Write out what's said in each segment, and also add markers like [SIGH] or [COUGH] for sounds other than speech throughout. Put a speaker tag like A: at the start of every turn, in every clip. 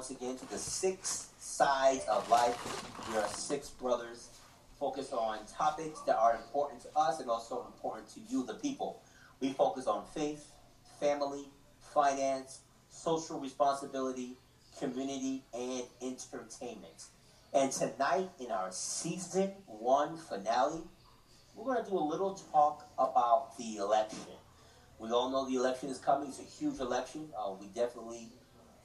A: once again to the six sides of life. We are six brothers focused on topics that are important to us and also important to you, the people. We focus on faith, family, finance, social responsibility, community, and entertainment. And tonight, in our season one finale, we're going to do a little talk about the election. We all know the election is coming. It's a huge election. Uh, we definitely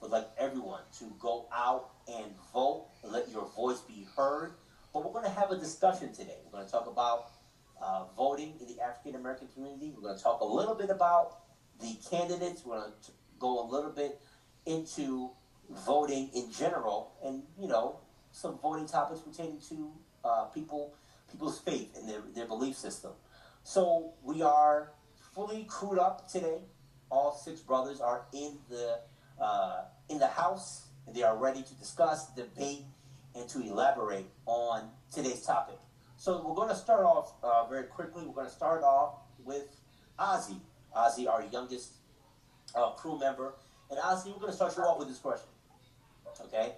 A: would like everyone to go out and vote and let your voice be heard. But we're going to have a discussion today. We're going to talk about uh, voting in the African American community. We're going to talk a little bit about the candidates. We're going to go a little bit into voting in general, and you know some voting topics pertaining to uh, people people's faith and their, their belief system. So we are fully crewed up today. All six brothers are in the uh, in the house, they are ready to discuss, debate, and to elaborate on today's topic. So we're going to start off uh, very quickly. We're going to start off with Ozzy. Ozzy, our youngest uh, crew member. And Ozzy, we're going to start you off with this question. Okay?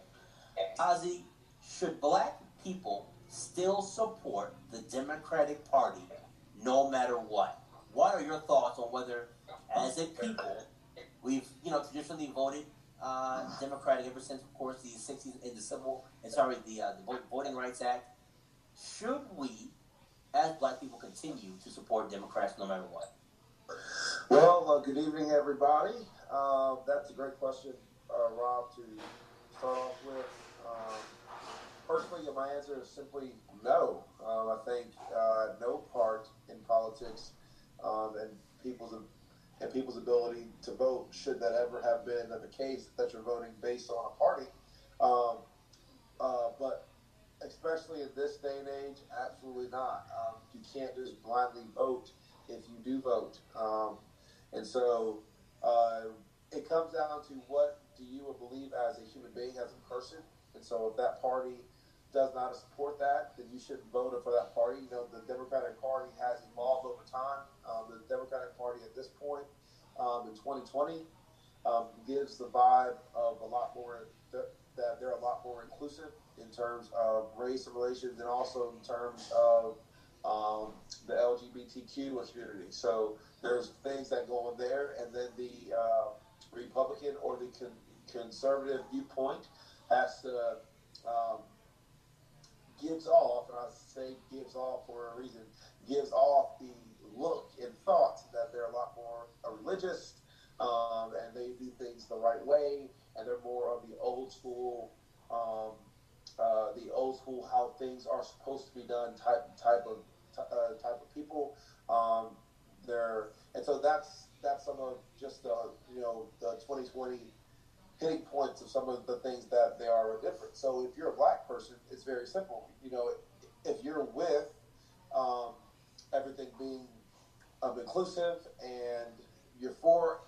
A: Ozzy, should black people still support the Democratic Party no matter what? What are your thoughts on whether, as a people, we've you know traditionally voted uh, Democratic ever since, of course, the '60s in the civil and sorry the uh, the Voting Rights Act. Should we, as Black people, continue to support Democrats no matter what?
B: Well, uh, good evening, everybody. Uh, that's a great question, uh, Rob, to start off with. Um, personally, my answer is simply no. Um, I think uh, no part in politics um, and people's and people's ability to vote, should that ever have been the case, that you're voting based on a party. Um, uh, but especially in this day and age, absolutely not. Um, you can't just blindly vote if you do vote. Um, and so uh, it comes down to what do you believe as a human being, as a person. And so if that party does not support that, then you shouldn't vote for that party. You know, the Democratic Party has evolved over time. Um, the Democratic Party at this point um, in 2020 um, gives the vibe of a lot more that they're a lot more inclusive in terms of race relations and also in terms of um, the LGBTQ community. So there's things that go on there, and then the uh, Republican or the con- conservative viewpoint has to um, gives off, and I say gives off for a reason, gives off the look and thought that they're a lot more religious um, and they do things the right way, and they're more of the old school, um, uh, the old school how things are supposed to be done type type of uh, type of people. Um, they're and so that's that's some of just the you know the 2020 hitting points of some of the things that they are different. So if you're a black person, it's very simple. You know, if you're with um, everything being um, inclusive and you're for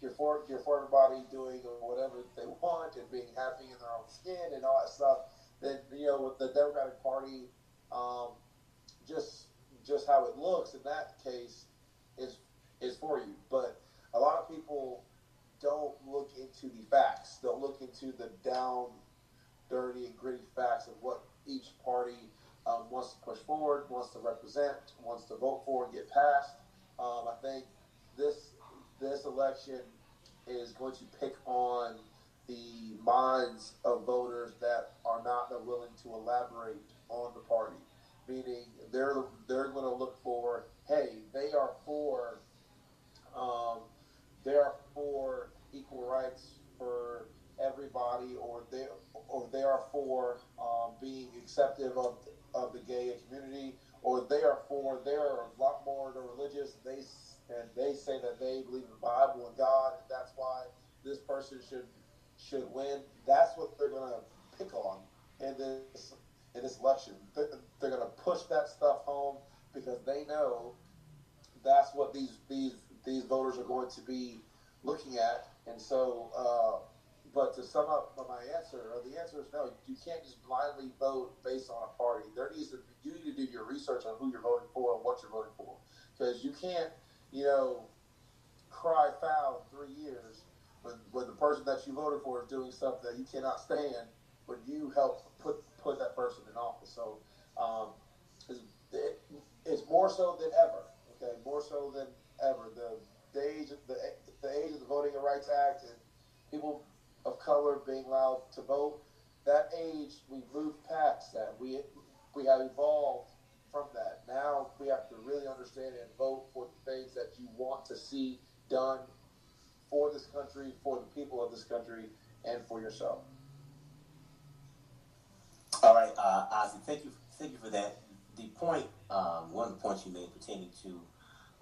B: you're for you're for everybody doing whatever they want and being happy in their own skin and all that stuff, then you know with the Democratic Party, um, just just how it looks in that case is is for you. But a lot of people don't look into the facts. Don't look into the down, dirty, and gritty facts of what each party um, wants to push forward, wants to represent, wants to vote for and get passed. Um, I think this this election is going to pick on the minds of voters that are not willing to elaborate on the party. Meaning they're they're going to look for, hey, they are for um, they are for equal rights for everybody, or they or they are for um, being acceptive of of the gay community, or they are for they are a lot more religious. They and they say that they believe in the Bible and God, and that's why this person should should win. That's what they're going to pick on in this in this election. They're going to push that stuff home because they know that's what these these these voters are going to be looking at. And so, uh, but up my answer, or the answer is no. You can't just blindly vote based on a party. There needs to you need to do your research on who you're voting for and what you're voting for, because you can't, you know, cry foul in three years when, when the person that you voted for is doing stuff that you cannot stand, when you help put put that person in office. So um, it's, it, it's more so than ever. Okay, more so than ever. The, the age the, the age of the Voting Rights Act and people of color being allowed to vote. That age, we've moved past that. We we have evolved from that. Now we have to really understand and vote for the things that you want to see done for this country, for the people of this country, and for yourself.
A: All right, uh, Ozzy, thank you, thank you for that. The point, um, one of the points you made pertaining to,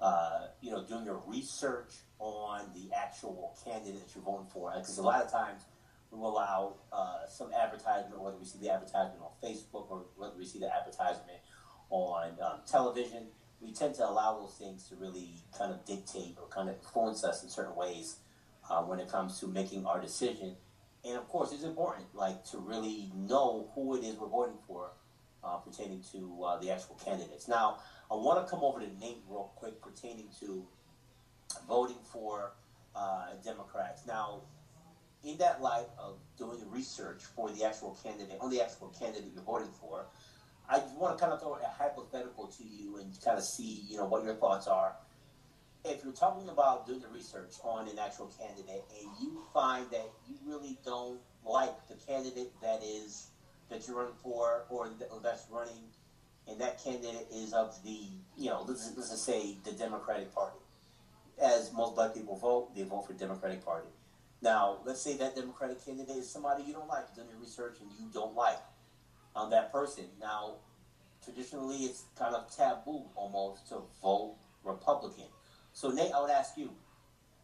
A: uh, you know, doing your research on the actual that for, because a lot of times we will allow uh, some advertisement, whether we see the advertisement on Facebook or whether we see the advertisement on um, television, we tend to allow those things to really kind of dictate or kind of influence us in certain ways uh, when it comes to making our decision. And of course, it's important, like to really know who it is we're voting for, uh, pertaining to uh, the actual candidates. Now, I want to come over to Nate real quick, pertaining to voting for uh, Democrats. Now, in that light of doing the research for the actual candidate, on the actual candidate you're voting for, I want to kind of throw a hypothetical to you and kind of see, you know, what your thoughts are. If you're talking about doing the research on an actual candidate and you find that you really don't like the candidate that is that you're running for or that's running, and that candidate is of the, you know, let's, let's just say the Democratic Party. As most black people vote, they vote for the Democratic Party. Now, let's say that Democratic candidate is somebody you don't like, you've done your research and you don't like on that person. Now, traditionally, it's kind of taboo almost to vote Republican. So, Nate, I would ask you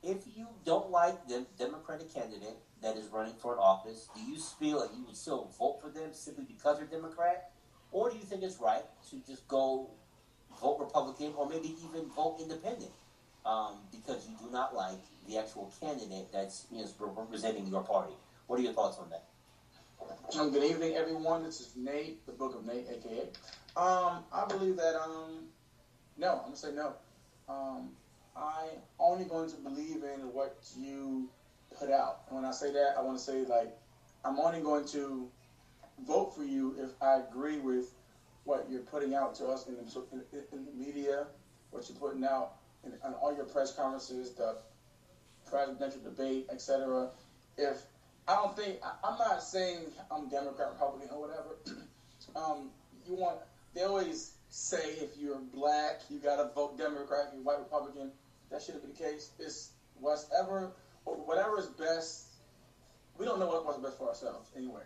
A: if you don't like the Democratic candidate that is running for an office, do you feel that you would still vote for them simply because they're Democrat? Or do you think it's right to just go vote Republican or maybe even vote independent um, because you do not like the actual candidate that's you know, representing your party? What are your thoughts on that?
C: Um, good evening, everyone. This is Nate, the Book of Nate, aka. Um, I believe that um, no, I'm gonna say no. Um, I only going to believe in what you put out. And when I say that, I want to say like I'm only going to vote for you if I agree with what you're putting out to us in the, in, in the media, what you're putting out in, on all your press conferences, the presidential debate, etc. If I don't think I, am not saying I'm Democrat, Republican, or whatever. [CLEARS THROAT] um, you want they always say if you're black, you gotta vote Democrat. If you're white Republican, that shouldn't be the case. It's whatever whatever is best. We don't know what's best for ourselves anyway.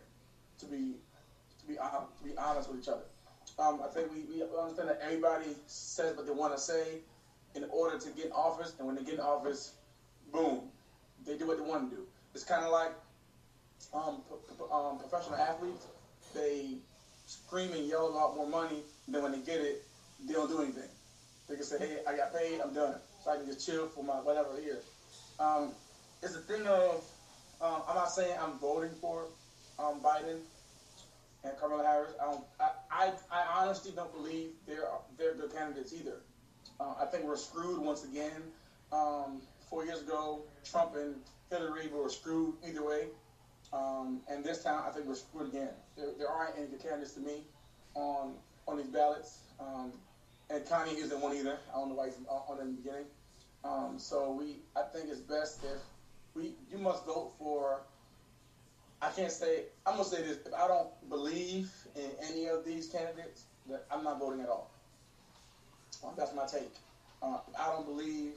C: To be to be uh, to be honest with each other. Um, I think we, we understand that everybody says what they want to say in order to get in office, and when they get in office, boom, they do what they want to do. It's kind of like um, um, professional athletes, they scream and yell a lot more money. Then when they get it, they don't do anything. They can say, "Hey, I got paid. I'm done. So I can just chill for my whatever here." Um, it's a thing of um, I'm not saying I'm voting for um, Biden and Kamala Harris. I, don't, I, I, I honestly don't believe they're they're good candidates either. Uh, I think we're screwed once again. Um, four years ago, Trump and Hillary were screwed either way. Um, and this time, I think we're screwed again. There, there aren't any candidates to me on on these ballots. Um, and Kanye isn't one either. I don't know why he's on in the beginning. Um, so we, I think it's best if we, you must vote for. I can't say. I'm gonna say this. If I don't believe in any of these candidates, that I'm not voting at all. That's my take. Uh, I don't believe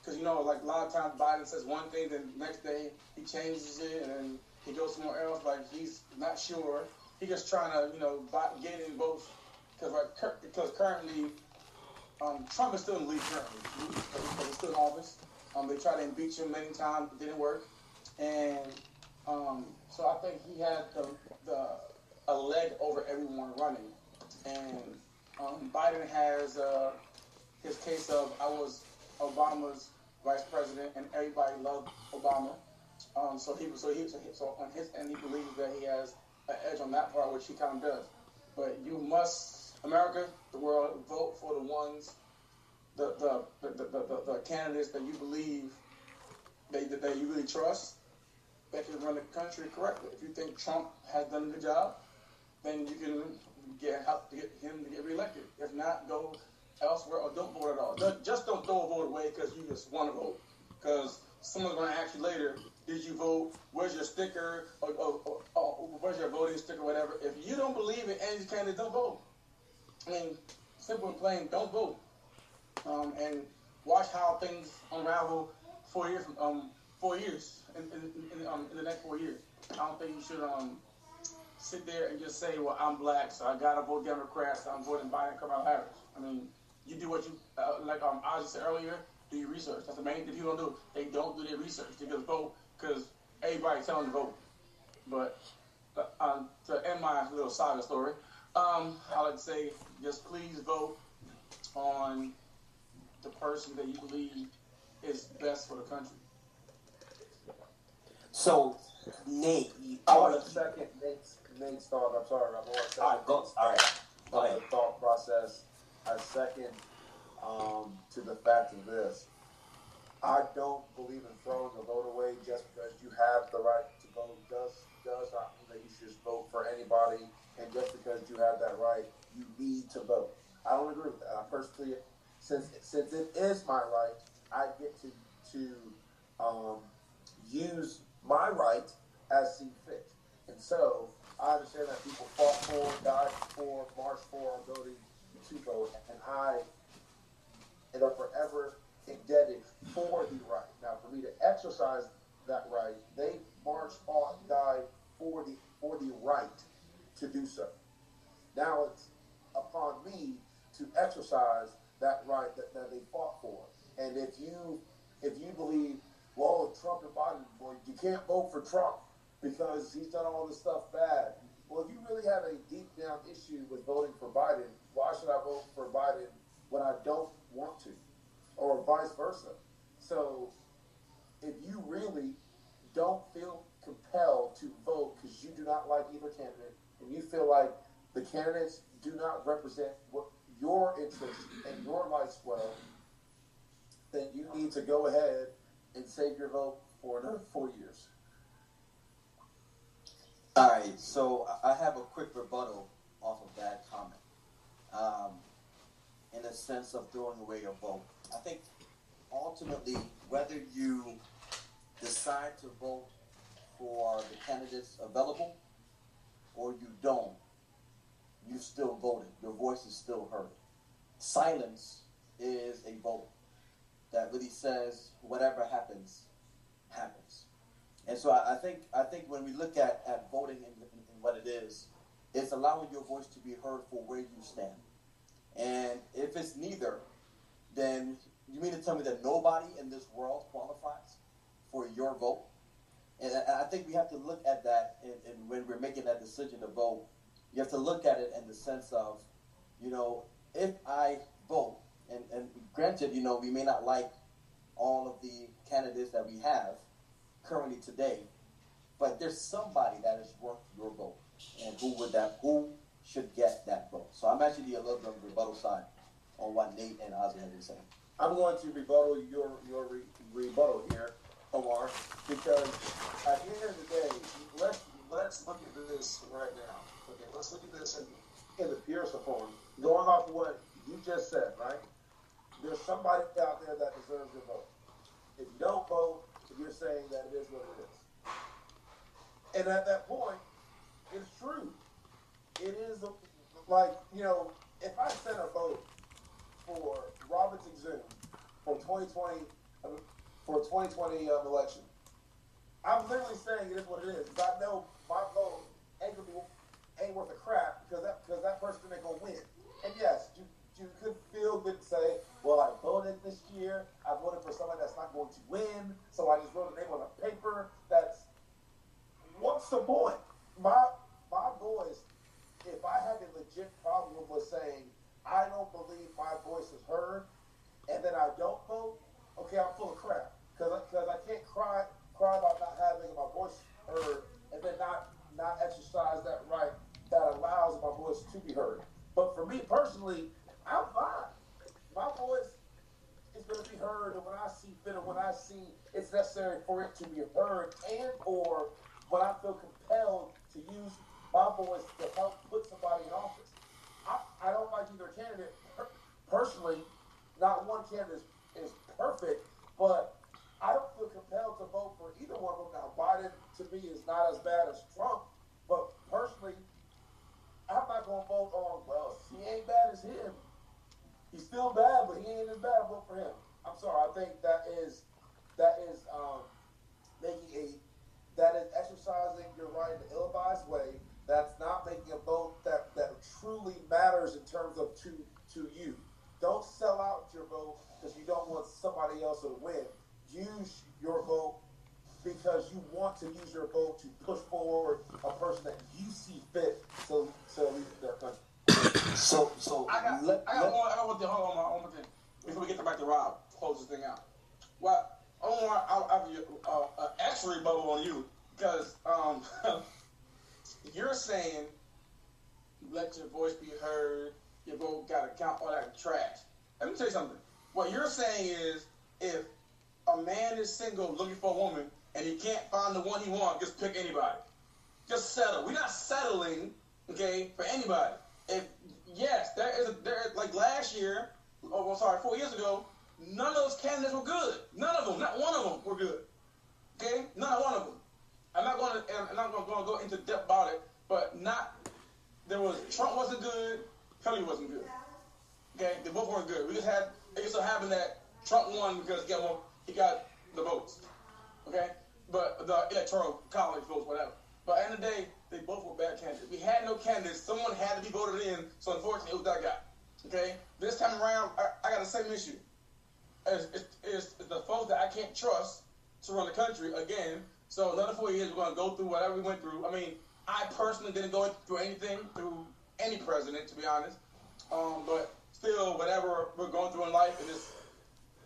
C: because you know, like a lot of times Biden says one thing, then the next day he changes it, and he goes somewhere else. Like he's not sure. He's just trying to, you know, buy, get in votes because like, because currently um, Trump is still in the lead currently. He's still in office. Um, they tried to impeach him many times, it didn't work, and um, so I think he had the, the a leg over everyone running, and um, Biden has uh, his case of I was Obama's vice president, and everybody loved Obama. Um, so he so he so on his end he believes that he has an edge on that part, which he kind of does. But you must, America, the world, vote for the ones, the the the, the, the, the candidates that you believe they, that you really trust that can run the country correctly. If you think Trump has done a good job, then you can get help to get him to get reelected. If not, go elsewhere or don't vote at all. Just don't throw a vote away because you just want to vote. Because someone's going to ask you later, did you vote? Where's your sticker? Or, or, or, where's your voting sticker? Whatever. If you don't believe in any candidate, don't vote. I mean, simple and plain, don't vote. Um, and watch how things unravel four years. Um, four years in, in, in, um, in the next four years. I don't think you should um sit there and just say, "Well, I'm black, so I gotta vote Democrat, so I'm voting Biden, Kamala Harris." I mean, you do what you uh, like. Um, I just said earlier, do your research. That's the main thing people don't do. They don't do their research. They just vote because everybody's telling them to vote. But uh, um, to end my little saga story, um, I like to say, just please vote on the person that you believe is best for the country.
D: So, Nate, you,
B: I want to second Nate's, Nate's thought. I'm sorry, I'm
D: all right, go, all right, go ahead.
B: the thought process. I second um, to the fact of this. I don't believe in throwing the vote away just because you have the right to vote. Does does not mean that you should just vote for anybody, and just because you have that right, you need to vote. I don't agree with that. I personally, since since it is my right, I get to to um, use my right as see fit. And so I understand that people fought for, died for, marched for our ability vote, and I am forever indebted for the right. Now, for me to exercise that right, they marched, fought, died for the for the right to do so. Now it's upon me to exercise that right that, that they fought for. And if you if you believe, well, Trump and Biden, boy, you can't vote for Trump because he's done all this stuff bad. Well, if you really have a deep down issue with voting for Biden, why should I vote for Biden when I don't want to? Or vice versa. So if you really don't feel compelled to vote because you do not like either candidate and you feel like the candidates do not represent what your interests and your lifestyle, then you need to go ahead and save your vote for another four years.
D: All right, so I have a quick rebuttal off of that comment. Um, in the sense of throwing away your vote, I think ultimately, whether you decide to vote for the candidates available or you don't, you still voted. Your voice is still heard. Silence is a vote that really says whatever happens, happens. And so I, I think I think when we look at, at voting and, and, and what it is, it's allowing your voice to be heard for where you stand. And if it's neither, then you mean to tell me that nobody in this world qualifies for your vote? And I think we have to look at that and, and when we're making that decision to vote, you have to look at it in the sense of, you know, if I vote, and, and granted, you know, we may not like all of the candidates that we have currently today, but there's somebody that is worth your vote. And who would that who should get that vote? So I'm actually a little bit rebuttal side on what Nate and Ozzy have been saying.
B: I'm going to rebuttal your your re, rebuttal here, Omar, because at the end of the day, let's let's look at this right now. Okay, let's look at this in, in the purest form. Going off what you just said, right? There's somebody out there that deserves your vote. If you don't vote, you're saying that it is what it is. And at that point, it's true. It is a, like you know, if I sent a vote for Robert Zoom for 2020 uh, for 2020 um, election. I'm literally saying it is what it is. I know my vote ain't gonna be ain't worth a crap because that because that person ain't gonna win. And yes, you you could feel good to say, well, I voted this year. I voted for somebody that's not going to win, so I just wrote a name on a paper. That's what's the point? My my voice. If I have a legit problem with saying I don't believe my voice is heard, and then I don't vote, okay, I'm full of crap. Because because I can't cry cry about not having my voice heard, and then not not exercise that right that allows my voice to be heard. But for me personally, I'm fine. My voice is going to be heard, and when I see fit or when I see it's necessary for it to be heard, and or when I feel compelled to use my voice to help put somebody in office. I, I don't like either candidate personally. Not one candidate is, is perfect, but I don't feel compelled to vote for either one of them. Now, Biden to me is not as bad as Trump, but personally, I'm not gonna vote on. Well, he ain't bad as him. He's still bad, but he ain't as bad. Vote for him. I'm sorry. I think that is that is um, making a that is exercising your right in an ill-advised way. That's not making a vote that, that truly matters in terms of to to you. Don't sell out your vote because you don't want somebody else to win. Use your vote because you want to use your vote to push forward a person that you see fit to to lead their country. [COUGHS]
D: So, so
C: I got,
D: let,
C: I got
D: let-
C: one, I got one thing. Hold on, one more thing before we get back to Rob. Close this thing out. Well, Omar, I'll, I'll give you uh, an extra rebuttal on you because um, [LAUGHS] you're saying let your voice be heard, your vote got to count, all that trash. Let me tell you something. What you're saying is if a man is single looking for a woman and he can't find the one he wants, just pick anybody. Just settle. We're not settling, okay, for anybody. If yes, there is a, there like last year, oh I'm sorry, four years ago, none of those candidates were good. None of them, not one of them were good. Okay, not one of them. I'm not going to I'm not going to go into depth about it, but not there was Trump wasn't good, Hillary wasn't good. Okay, they both weren't good. We just had it just so happened that Trump won because he got more, he got the votes. Okay, but the electoral college votes, whatever. But at the end of the day, they both were bad candidates. We had no candidates. Someone had to be voted in. So unfortunately, it was that guy. Okay, this time around, I, I got the same issue. It's, it's, it's the folks that I can't trust to run the country again. So another four years, we're going to go through whatever we went through. I mean, I personally didn't go through anything through any president, to be honest. Um, but still, whatever we're going through in life, in this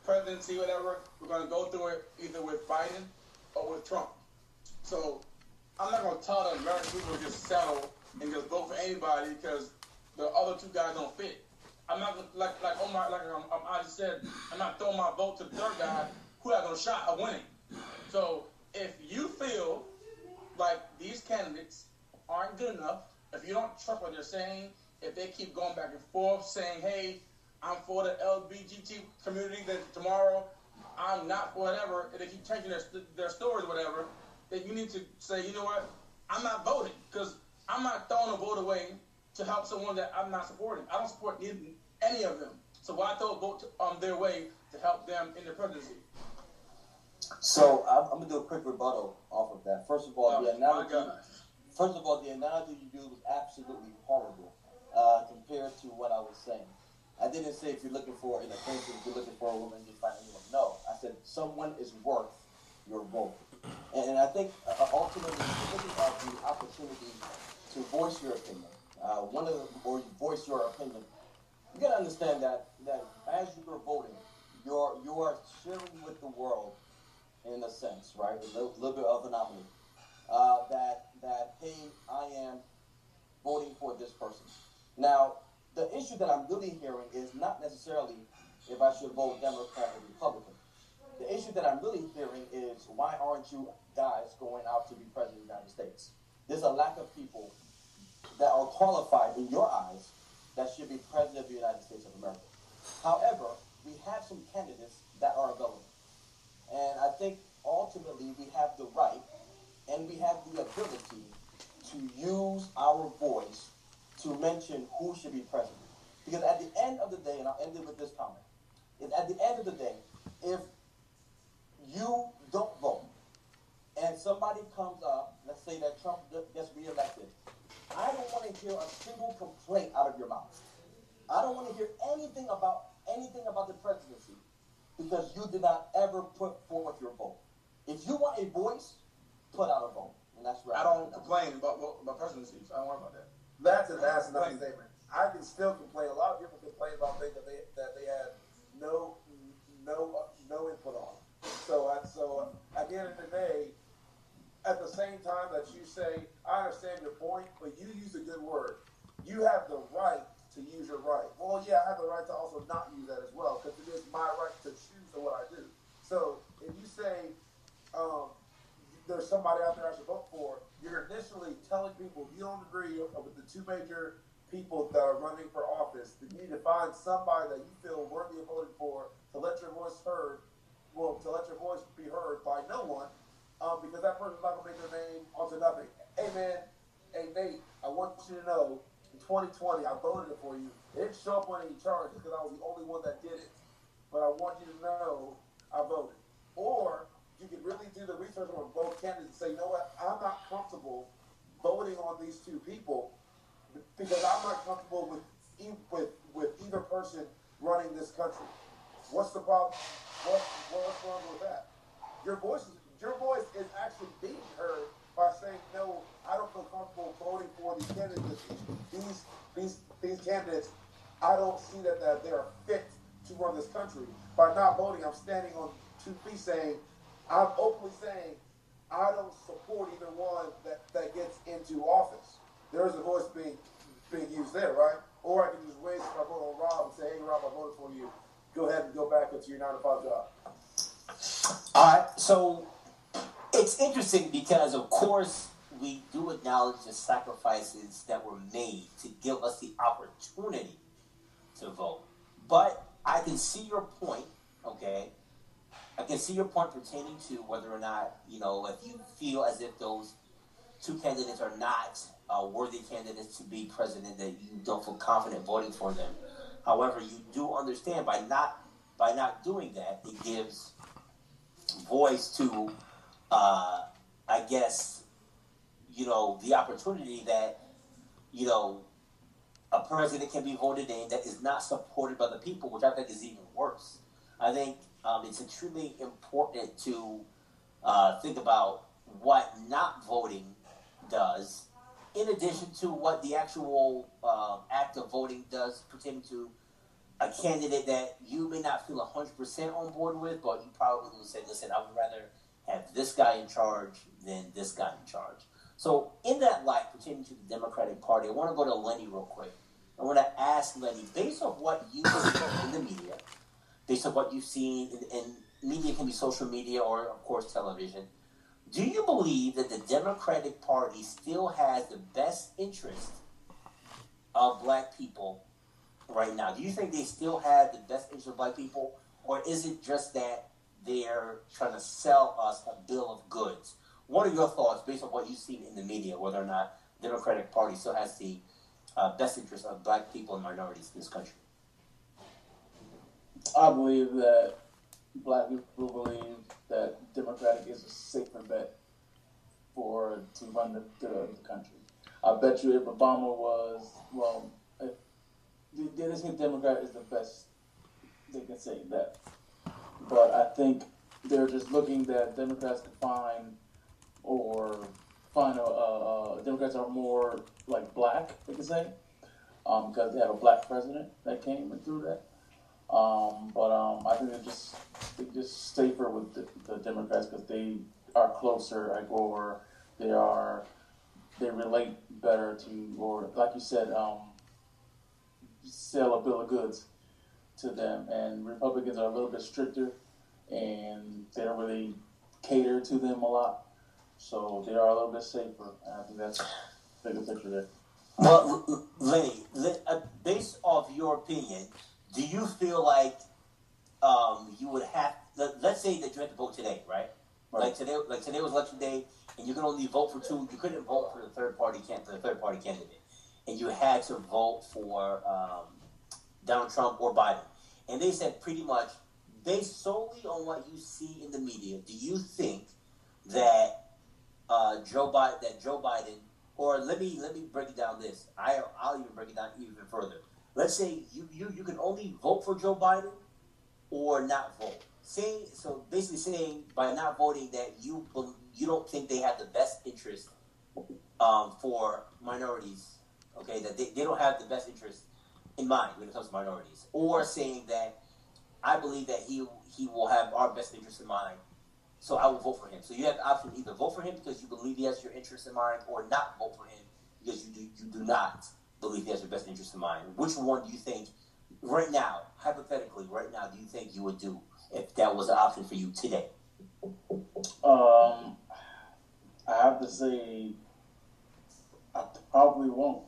C: presidency, whatever, we're going to go through it either with Biden or with Trump. So I'm not going to tell the American people to just settle and just vote for anybody because the other two guys don't fit. I'm not like like Omar like um, um, I just said. I'm not throwing my vote to the third guy who has no shot of winning. So if you feel like these candidates aren't good enough, if you don't trust what they're saying, if they keep going back and forth saying, "Hey, I'm for the LGBT community," then tomorrow I'm not for whatever, and they keep changing their their stories, or whatever, then you need to say, you know what, I'm not voting because I'm not throwing a vote away to help someone that I'm not supporting. I don't support any of them. So why throw a vote to, um, their way to help them in their presidency?
D: So I'm, I'm gonna do a quick rebuttal off of that. First of all,
C: Oh,
D: the analogy. First of all, the analogy you do was absolutely horrible uh, compared to what I was saying. I didn't say if you're looking for an acquaintance, if you're looking for a woman, you find anyone. No, I said someone is worth your vote. And, and I think uh, ultimately, looking at the opportunity to voice your opinion, uh, one of the, or you voice your opinion, you gotta understand that that as you are voting, you're you are sharing with the world, in a sense, right? A little, little bit of anomaly. Uh, that that hey, I am voting for this person. Now, the issue that I'm really hearing is not necessarily if I should vote Democrat or Republican. The issue that I'm really hearing is why aren't you guys going out to be president of the United States? There's a lack of people that are qualified in your eyes that should be president of the United States of America. However, we have some candidates that are available. And I think ultimately we have the right and we have the ability to use our voice to mention who should be president. Because at the end of the day, and I'll end it with this comment, is at the end of the day, if you don't vote and somebody comes up, let's say that Trump gets reelected, I don't want to hear a single complaint out of your mouth. I don't want to hear anything about anything about the presidency because you did not ever put forth your vote. If you want a voice, put out a vote, and that's right.
C: I don't complain about about presidencies. I don't worry about that.
B: That's an asinine statement. I can still complain. A lot of people complain about things that they that they had no no no input on. So I, so uh, at the end of the day, at the same time that you say I understand your point, but you use a good word. You have the right to use your right. Well, yeah, I have the right to also not use that as well because it is my right to choose what I do. So if you say um, there's somebody out there I should vote for, you're initially telling people you don't agree with the two major people that are running for office. That you need to find somebody that you feel worthy of voting for to let your voice heard. Well, to let your voice be heard by no one, um, because that person's not gonna make their name onto nothing. Hey man, hey Nate, I want you to know, in 2020 I voted for you. It didn't show up on any charges because I was the only one that did it. But I want you to know I voted. Or you can really do the research on both candidates and say, you know what, I'm not comfortable voting on these two people because I'm not comfortable with with with either person running this country. What's the problem? What, what's wrong with that? Your voice your voice is actually being heard by saying no. I don't feel comfortable voting for these candidates. These these these candidates, I don't see that, that they are fit to run this country. By not voting, I'm standing on two feet saying I'm openly saying I don't support either one that, that gets into office. There is a voice being being used there, right? Or I can just waste my vote on Rob and say, hey, Rob, I voted for you. Go ahead and go back into your 9 to 5 job.
A: All right. So it's interesting because, of course, we do acknowledge the sacrifices that were made to give us the opportunity to vote. But I can see your point, okay? I can see your point pertaining to whether or not, you know, if you feel as if those two candidates are not uh, worthy candidates to be president, that you don't feel confident voting for them. However, you do understand by not by not doing that, it gives voice to, uh, I guess, you know, the opportunity that, you know, a president can be voted in that is not supported by the people, which I think is even worse. I think um, it's extremely important to uh, think about what not voting does, in addition to what the actual uh, act of voting does pertaining to a candidate that you may not feel 100% on board with, but you probably will say, listen, I would rather have this guy in charge than this guy in charge. So, in that light, pertaining to the Democratic Party, I want to go to Lenny real quick. I want to ask Lenny, based on what you've seen in the media, based on what you've seen in media, can be social media or, of course, television, do you believe that the Democratic Party still has the best interest of black people right now? Do you think they still have the best interest of black people? Or is it just that they're trying to sell us a bill of goods? What are your thoughts based on what you've seen in the media, whether or not the Democratic Party still has the uh, best interest of black people and minorities in this country?
C: I believe that black people believe that Democratic is a safer bet for to run the, the, the country. I bet you if Obama was well, if think Democrat is the best, they can say that. But I think they're just looking that Democrats can find or find a, uh, Democrats are more like black, they can say, um, because they have a black president that came and through that. Um, but um, I think they're just they're just safer with the, the Democrats because they are closer, like, or they are they relate better to, or like you said, um, sell a bill of goods to them. And Republicans are a little bit stricter, and they don't really cater to them a lot. So they are a little bit safer. And I think that's the bigger picture there.
A: Well, Lenny, uh, based off your opinion, do you feel like um, you would have? Let, us say that you had to vote today, right? right? Like today, like today was election day, and you can only vote for two. You couldn't vote for the third party can the third party candidate, and you had to vote for um, Donald Trump or Biden. And they said pretty much, based solely on what you see in the media, do you think that uh, Joe Biden, that Joe Biden, or let me let me break it down this. I I'll even break it down even further let's say you, you, you can only vote for Joe Biden or not vote. Saying so basically saying by not voting that you you don't think they have the best interest um, for minorities. Okay, that they, they don't have the best interest in mind when it comes to minorities, or saying that I believe that he he will have our best interest in mind, so I will vote for him. So you have the option either vote for him because you believe he has your interest in mind, or not vote for him because you do you do not believe he has your best interest in mind. Which one do you think, right now, hypothetically, right now, do you think you would do if that was an option for you today?
C: Um, I have to say, I probably won't.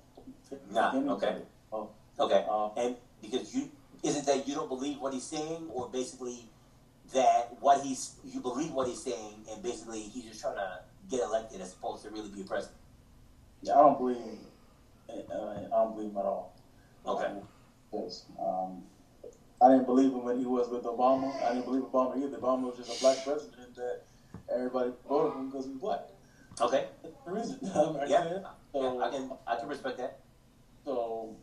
A: Nah, okay.
C: Oh,
A: Okay.
C: um,
A: And because you is it that you don't believe what he's saying, or basically that what he's you believe what he's saying, and basically he's just trying to get elected as opposed to really be a president.
C: yeah, I don't believe. Uh, I don't believe him at all.
A: Okay.
C: Yes. Um, I didn't believe him when he was with Obama. I didn't believe Obama either. Obama was just a black president that everybody voted for him because he was black.
A: Okay.
C: That's [LAUGHS] the reason. [LAUGHS]
A: Yeah.
C: saying.
A: Yeah, I can I can respect that.
C: so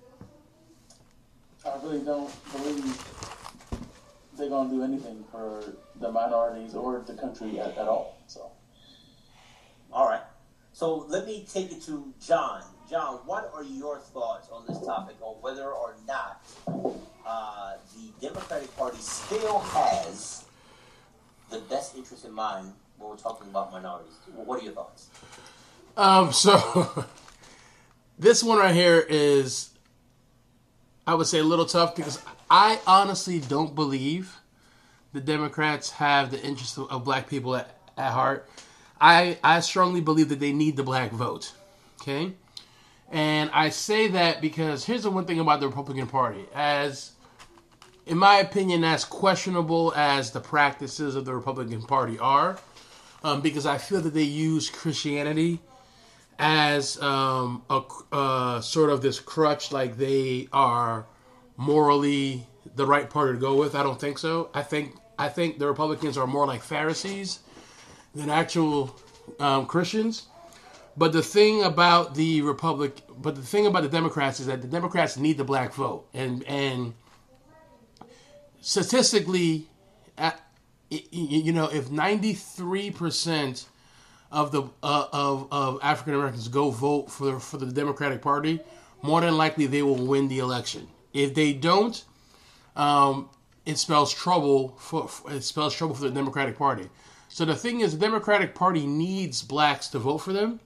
C: I really don't believe they're gonna do anything for the minorities or the country at, at all. So
A: All right. So let me take it to John. John, what are your thoughts on this topic on whether or not uh, the Democratic Party still has the best interest in mind when we're talking about minorities? What are your thoughts?
E: Um, so [LAUGHS] this one right here is, I would say, a little tough because I honestly don't believe the Democrats have the interest of, of black people at, at heart. I I strongly believe that they need the black vote. Okay, and I say that because here's the one thing about the Republican Party, as in my opinion, as questionable as the practices of the Republican Party are, um, because I feel that they use Christianity as um, a uh, sort of this crutch, like they are morally the right party to go with. I don't think so. I think I think the Republicans are more like Pharisees than actual um, Christians. But the thing about the Republic, but the thing about the Democrats is that the Democrats need the black vote, and and statistically, you know, if ninety three percent of the uh, of of African Americans go vote for for the Democratic Party, more than likely they will win the election. If they don't, um, it spells trouble for it spells trouble for the Democratic Party. So the thing is, the Democratic Party needs blacks to vote for them,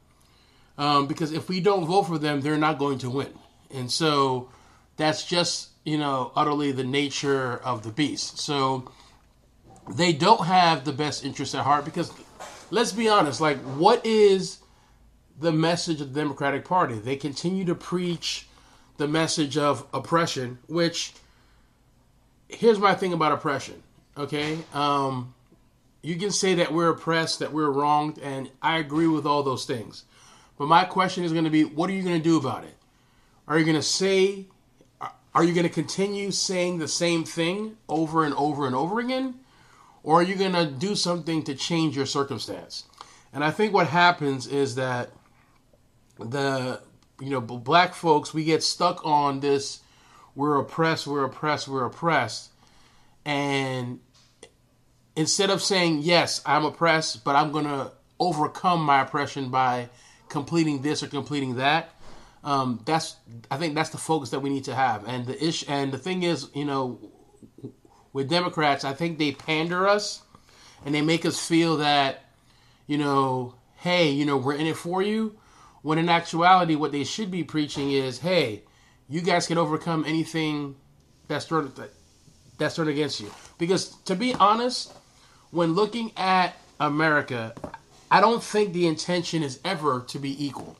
E: um, because if we don't vote for them, they're not going to win. And so that's just you know utterly the nature of the beast. So they don't have the best interest at heart because let's be honest, like what is the message of the Democratic Party? They continue to preach the message of oppression, which here's my thing about oppression. Okay, um, you can say that we're oppressed, that we're wronged, and I agree with all those things. But my question is going to be, what are you going to do about it? Are you going to say, are you going to continue saying the same thing over and over and over again? Or are you going to do something to change your circumstance? And I think what happens is that the you know black folks we get stuck on this we're oppressed we're oppressed we're oppressed and instead of saying yes i'm oppressed but i'm going to overcome my oppression by completing this or completing that um, that's i think that's the focus that we need to have and the ish and the thing is you know with democrats i think they pander us and they make us feel that you know hey you know we're in it for you when in actuality what they should be preaching is hey you guys can overcome anything that's thrown that's thrown against you. Because to be honest when looking at america i don't think the intention is ever to be equal.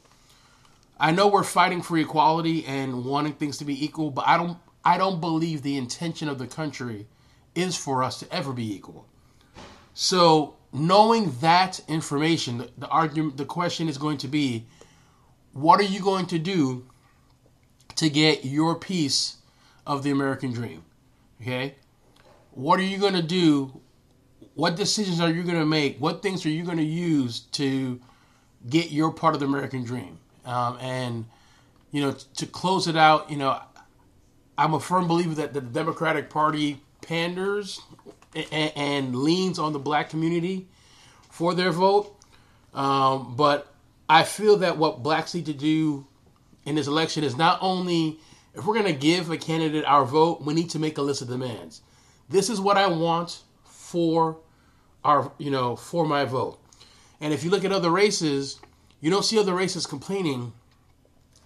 E: I know we're fighting for equality and wanting things to be equal but i don't i don't believe the intention of the country is for us to ever be equal so knowing that information the, the argument the question is going to be what are you going to do to get your piece of the American dream? Okay? What are you going to do? What decisions are you going to make? What things are you going to use to get your part of the American dream? Um, and, you know, to close it out, you know, I'm a firm believer that the Democratic Party panders and, and leans on the black community for their vote. Um, but I feel that what blacks need to do in this election is not only if we're going to give a candidate our vote, we need to make a list of demands. This is what I want for our, you know, for my vote. And if you look at other races, you don't see other races complaining.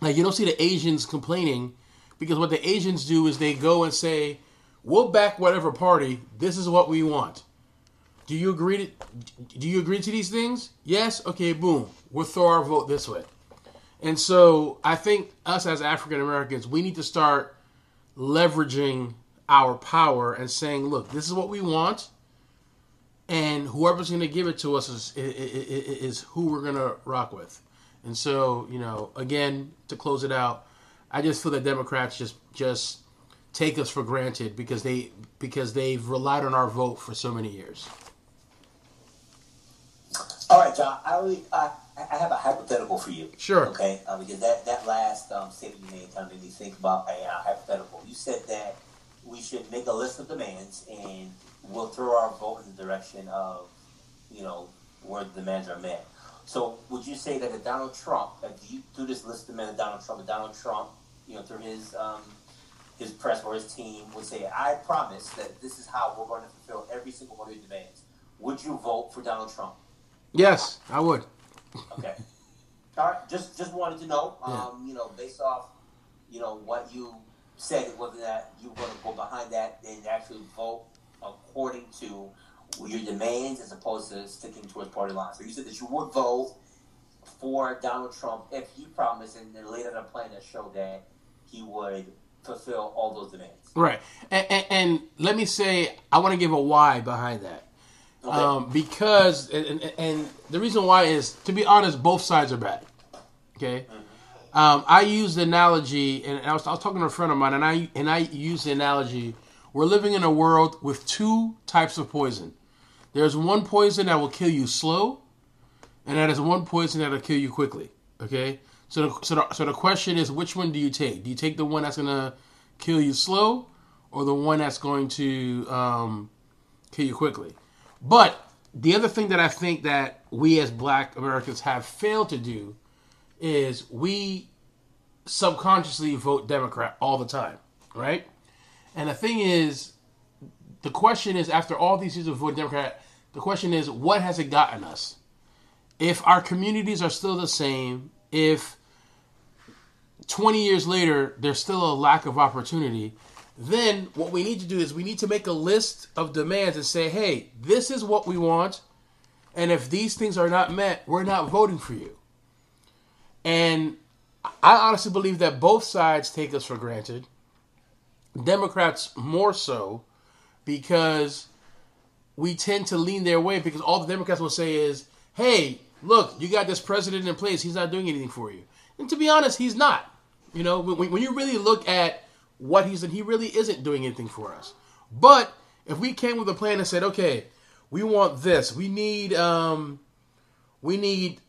E: Like you don't see the Asians complaining because what the Asians do is they go and say, "We'll back whatever party. This is what we want." Do you agree to do you agree to these things? Yes? Okay, boom. We'll throw our vote this way. And so I think us as African Americans, we need to start leveraging our power and saying, look, this is what we want. And whoever's going to give it to us is, is, is who we're going to rock with. And so, you know, again, to close it out, I just feel that Democrats just just take us for granted because they because they've relied on our vote for so many years.
A: All right, John. I, really, I I have a hypothetical for you.
E: Sure.
A: Okay, uh, because that that last um, statement you made kind of made me think about a uh, hypothetical. You said that we should make a list of demands and we'll throw our vote in the direction of, you know, where the demands are met. So would you say that if Donald Trump, if you do this list of demands of Donald Trump, if Donald Trump, you know, through his um, his press or his team would say, I promise that this is how we're going to fulfill every single one of your demands, would you vote for Donald Trump?
E: Yes, I would.
A: Okay. All right. Just just wanted to know. Um, You know, based off, you know, what you said, whether that you were going to go behind that and actually vote according to your demands as opposed to sticking towards party lines. So you said that you would vote for Donald Trump if he promised and then laid out a plan that showed that he would fulfill all those demands.
E: Right. And, and, and let me say, I want to give a why behind that.
A: Okay.
E: Um, because, and, and the reason why is, to be honest, both sides are bad. Okay? Um, I use the analogy, and I was, I was talking to a friend of mine, and I and I use the analogy. We're living in a world with two types of poison. There's one poison that will kill you slow, and that is one poison that will kill you quickly. Okay, so the, so the, so the question is, which one do you take? Do you take the one that's gonna kill you slow, or the one that's going to um, kill you quickly? But the other thing that I think that we as Black Americans have failed to do is we subconsciously vote Democrat all the time, right? And the thing is, the question is, after all these years of voting Democrat, the question is, what has it gotten us? If our communities are still the same, if 20 years later there's still a lack of opportunity, then what we need to do is we need to make a list of demands and say, hey, this is what we want. And if these things are not met, we're not voting for you. And I honestly believe that both sides take us for granted. Democrats more so because we tend to lean their way because all the Democrats will say is, hey, look, you got this president in place. He's not doing anything for you. And to be honest, he's not. You know, when, when you really look at what he's he really isn't doing anything for us. But if we came with a plan and said, okay, we want this, we need, um, we need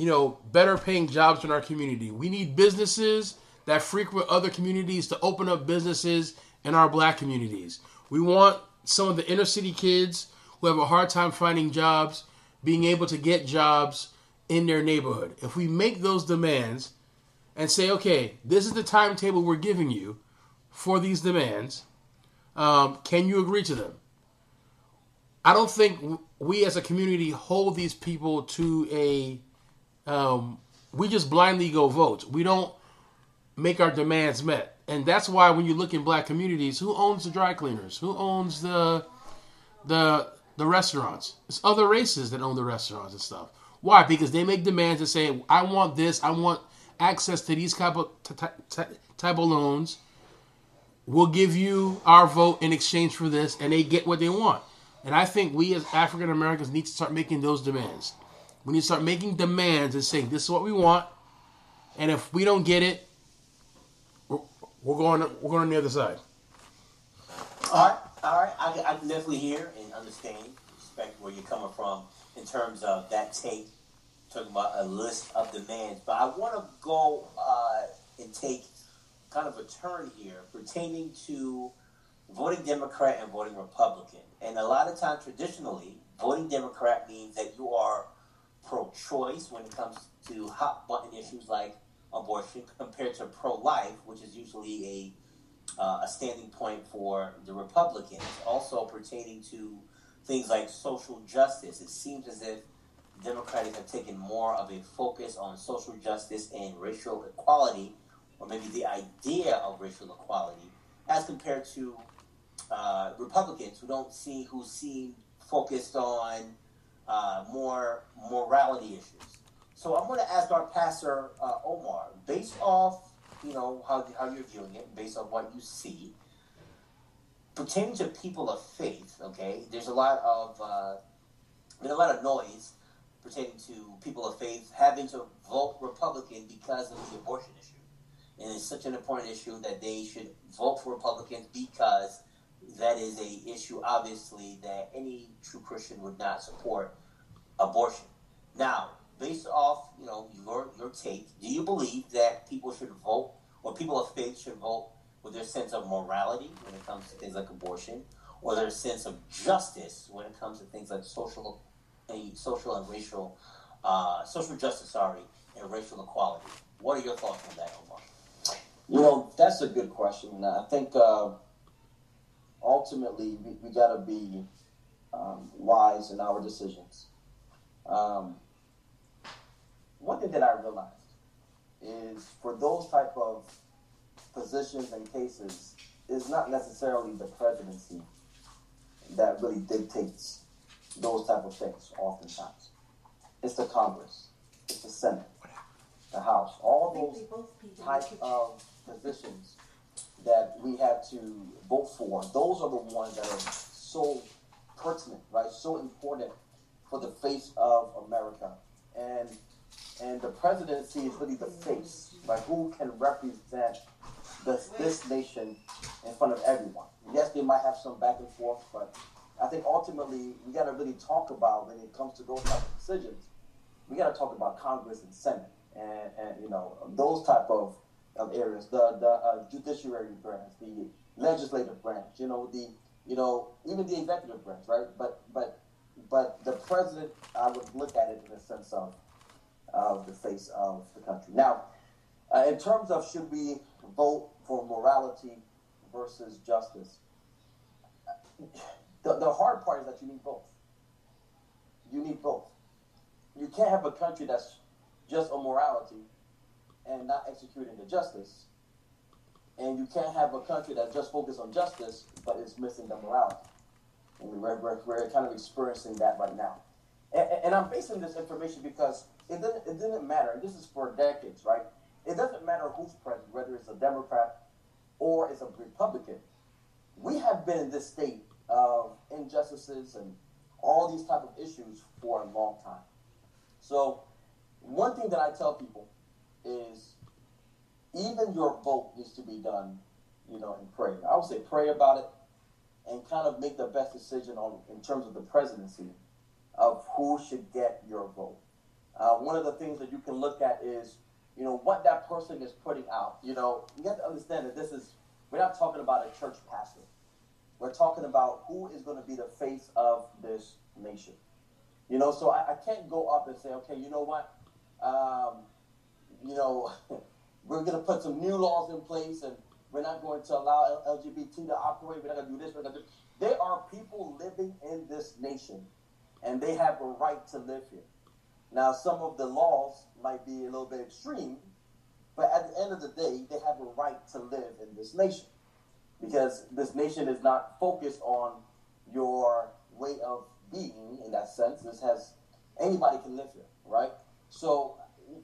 E: you know, better paying jobs in our community. We need businesses that frequent other communities to open up businesses in our black communities. We want some of the inner city kids who have a hard time finding jobs being able to get jobs in their neighborhood. If we make those demands and say, okay, this is the timetable we're giving you for these demands, um, can you agree to them? I don't think we as a community hold these people to a um, we just blindly go vote. We don't make our demands met. And that's why when you look in black communities, who owns the dry cleaners? Who owns the the the restaurants? It's other races that own the restaurants and stuff. Why? Because they make demands and say, "I want this. I want access to these type of type of loans. We'll give you our vote in exchange for this," and they get what they want. And I think we as African Americans need to start making those demands. We need to start making demands and saying this is what we want, and if we don't get it, we're, we're going we're going on the other side.
A: All right, all right. I, I can definitely hear and understand, respect where you're coming from in terms of that take, talking about a list of demands. But I want to go uh, and take kind of a turn here pertaining to voting Democrat and voting Republican. And a lot of times, traditionally, voting Democrat means that you are pro-choice when it comes to hot button issues like abortion [LAUGHS] compared to pro-life, which is usually a uh, a standing point for the Republicans. Also pertaining to things like social justice, it seems as if Democrats have taken more of a focus on social justice and racial equality, or maybe the idea of racial equality, as compared to uh, Republicans who don't see who seem focused on uh, more morality issues. So I'm going to ask our pastor uh, Omar, based off you know how how you're viewing it, based on what you see, pertaining to people of faith. Okay, there's a lot of uh, there's a lot of noise pertaining to people of faith having to vote Republican because of the abortion issue. And it's such an important issue that they should vote for Republicans because that is a issue, obviously, that any true Christian would not support abortion. Now, based off, you know, your your take, do you believe that people should vote, or people of faith should vote with their sense of morality when it comes to things like abortion, or their sense of justice when it comes to things like social, social and racial, uh, social justice, sorry, and racial equality? What are your thoughts on that, Omar?
D: You know, that's a good question. I think uh, ultimately we, we got to be um, wise in our decisions. Um, one thing that I realized is for those type of positions and cases, it's not necessarily the presidency that really dictates those type of things. Oftentimes, it's the Congress, it's the Senate, the House, all those type of positions that we have to vote for. Those are the ones that are so pertinent, right? So important for the face of America. And and the presidency is really the face, like Who can represent this, this nation in front of everyone? Yes, they might have some back and forth, but I think ultimately we got to really talk about when it comes to those type of decisions. We got to talk about Congress and Senate, and, and you know those type of, of areas, the the uh, judiciary branch, the legislative branch, you know the you know even the executive branch, right? But but but the president, I would look at it in the sense of of the face of the country. Now, uh, in terms of should we vote for morality versus justice, the, the hard part is that you need both. You need both. You can't have a country that's just on morality and not executing the justice. And you can't have a country that's just focused on justice but is missing the morality. And we're, we're, we're kind of experiencing that right now. And, and I'm basing this information because it didn't, it didn't matter, this is for decades, right? It doesn't matter who's president, whether it's a Democrat or it's a Republican. We have been in this state of injustices and all these type of issues for a long time. So one thing that I tell people is even your vote needs to be done, you know, in prayer. I would say pray about it and kind of make the best decision on in terms of the presidency of who should get your vote. Uh, one of the things that you can look at is, you know, what that person is putting out. You know, you have to understand that this is, we're not talking about a church pastor. We're talking about who is going to be the face of this nation. You know, so I, I can't go up and say, okay, you know what? Um, you know, [LAUGHS] we're going to put some new laws in place and we're not going to allow LGBT to operate. We're not going to do this. We're going to do. There are people living in this nation, and they have a right to live here. Now, some of the laws might be a little bit extreme, but at the end of the day, they have a right to live in this nation because this nation is not focused on your way of being in that sense. This has anybody can live here, right? So,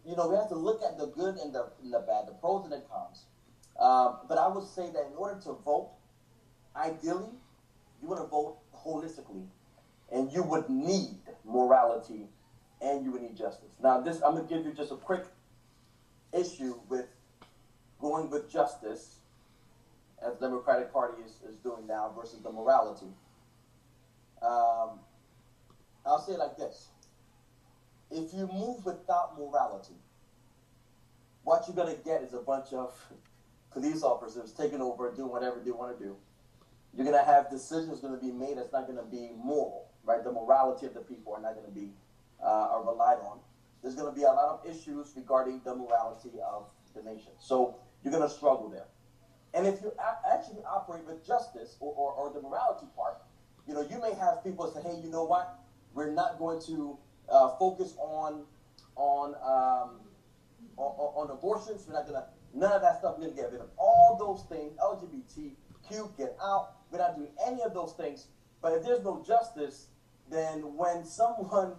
D: you know, we have to look at the good and the, and the bad, the pros and the cons. Um, but I would say that in order to vote, ideally, you want to vote holistically, and you would need morality and you would need justice. Now, this I'm gonna give you just a quick issue with going with justice, as the Democratic Party is, is doing now, versus the morality. Um, I'll say it like this: If you move without morality, what you're gonna get is a bunch of police officers taking over and doing whatever they want to do. You're gonna have decisions going to be made that's not going to be moral, right? The morality of the people are not going to be uh, are relied on. There's going to be a lot of issues regarding the morality of the nation. So you're going to struggle there. And if you actually operate with justice or, or, or, the morality part, you know, you may have people say, hey, you know what? We're not going to uh, focus on on, um, on, on abortions. We're not going to none of that stuff. We're going to get rid of all those things. LGBTQ, get out. We're not doing any of those things. But if there's no justice, then when someone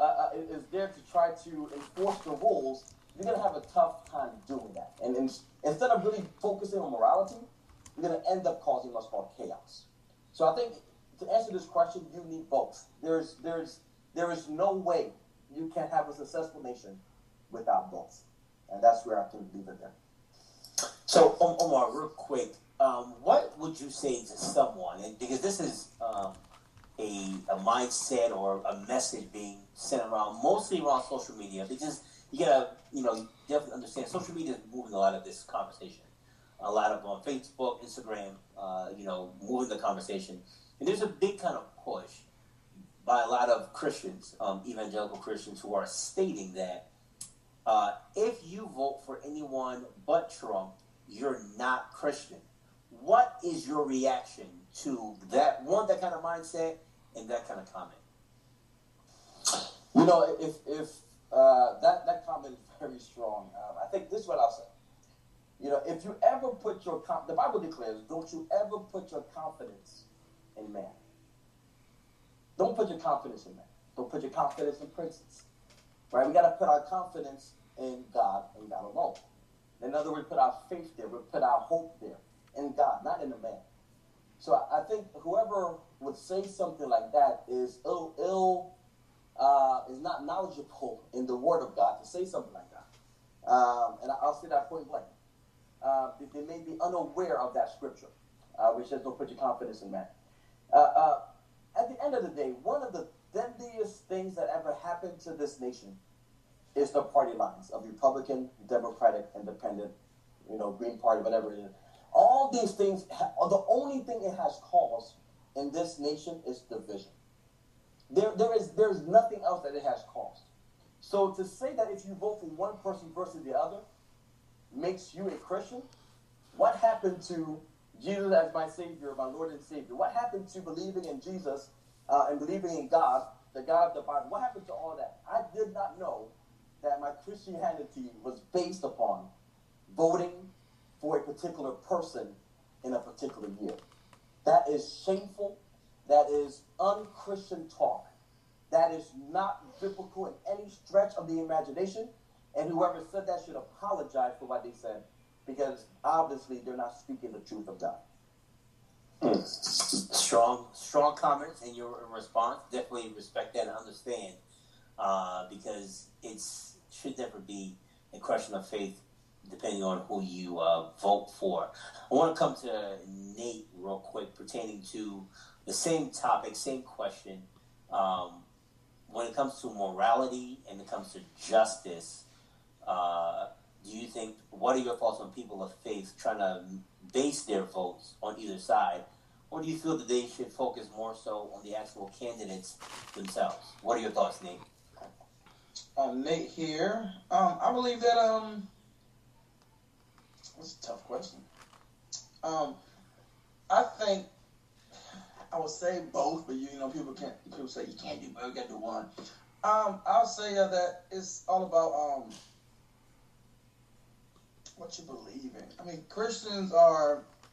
D: uh, uh, is there to try to enforce the rules, you're to have a tough time doing that. And, instead of really focusing on morality, you're to end up causing what's called chaos. So I think to answer this question, you need both. There's, there's, there is no way you can have a successful nation without both. And that's where I can leave it there.
A: So, Omar, real quick, um, what would you say to someone, and because this is um, a, a mindset or a message being sent around, mostly around social media, because you gotta, you know, you definitely understand social media is moving a lot of this conversation. A lot of on Facebook, Instagram, uh, you know, moving the conversation. And there's a big kind of push by a lot of Christians, um, evangelical Christians, who are stating that uh, if you vote for anyone but Trump, you're not Christian. What is your reaction to that one, that kind of mindset, and that kind of comment?
D: You know, if if uh, that that comment is very strong, um, I think this is what I'll say. You know, if you ever put your the Bible declares, don't you ever put your confidence in man. Don't put your confidence in man. Don't put your confidence in princes. Right? We got to put our confidence in God and God alone. In other words, put our faith there. We put our hope there in God, not in the man. So I, I think whoever would say something like that is ill, ill uh, is not knowledgeable in the Word of God to say something like that. Um, and I'll say that point blank. Uh, they may be unaware of that scripture, uh, which says, "Don't put your confidence in man." Uh, uh, at the end of the day, one of the deadliest things that ever happened to this nation is the party lines of Republican, Democratic, Independent, you know, Green Party, whatever it is. All these things, the only thing it has caused in this nation is division. There, there is there's nothing else that it has cost. So to say that if you vote for one person versus the other makes you a Christian, what happened to Jesus as my Savior, my Lord and Savior? What happened to believing in Jesus uh, and believing in God, the God of the Bible? What happened to all that? I did not know that my Christianity was based upon voting for a particular person in a particular year. That is shameful. That is unchristian talk. That is not biblical in any stretch of the imagination. And whoever said that should apologize for what they said because obviously they're not speaking the truth of God.
A: Hmm. Strong, strong comments in your response. Definitely respect that and understand uh, because it should never be a question of faith depending on who you uh, vote for. I want to come to Nate real quick pertaining to the same topic, same question. Um, when it comes to morality and it comes to justice, uh, do you think, what are your thoughts on people of faith trying to base their votes on either side? Or do you feel that they should focus more so on the actual candidates themselves? What are your thoughts, Nate?
C: Um, Nate here. Um, I believe that um, that's a tough question. Um, I think I would say both, but you, know, people can't. People say you can't do both. You got to do one. Um, I'll say uh, that it's all about um, what you believe in. I mean, Christians are, [CLEARS THROAT]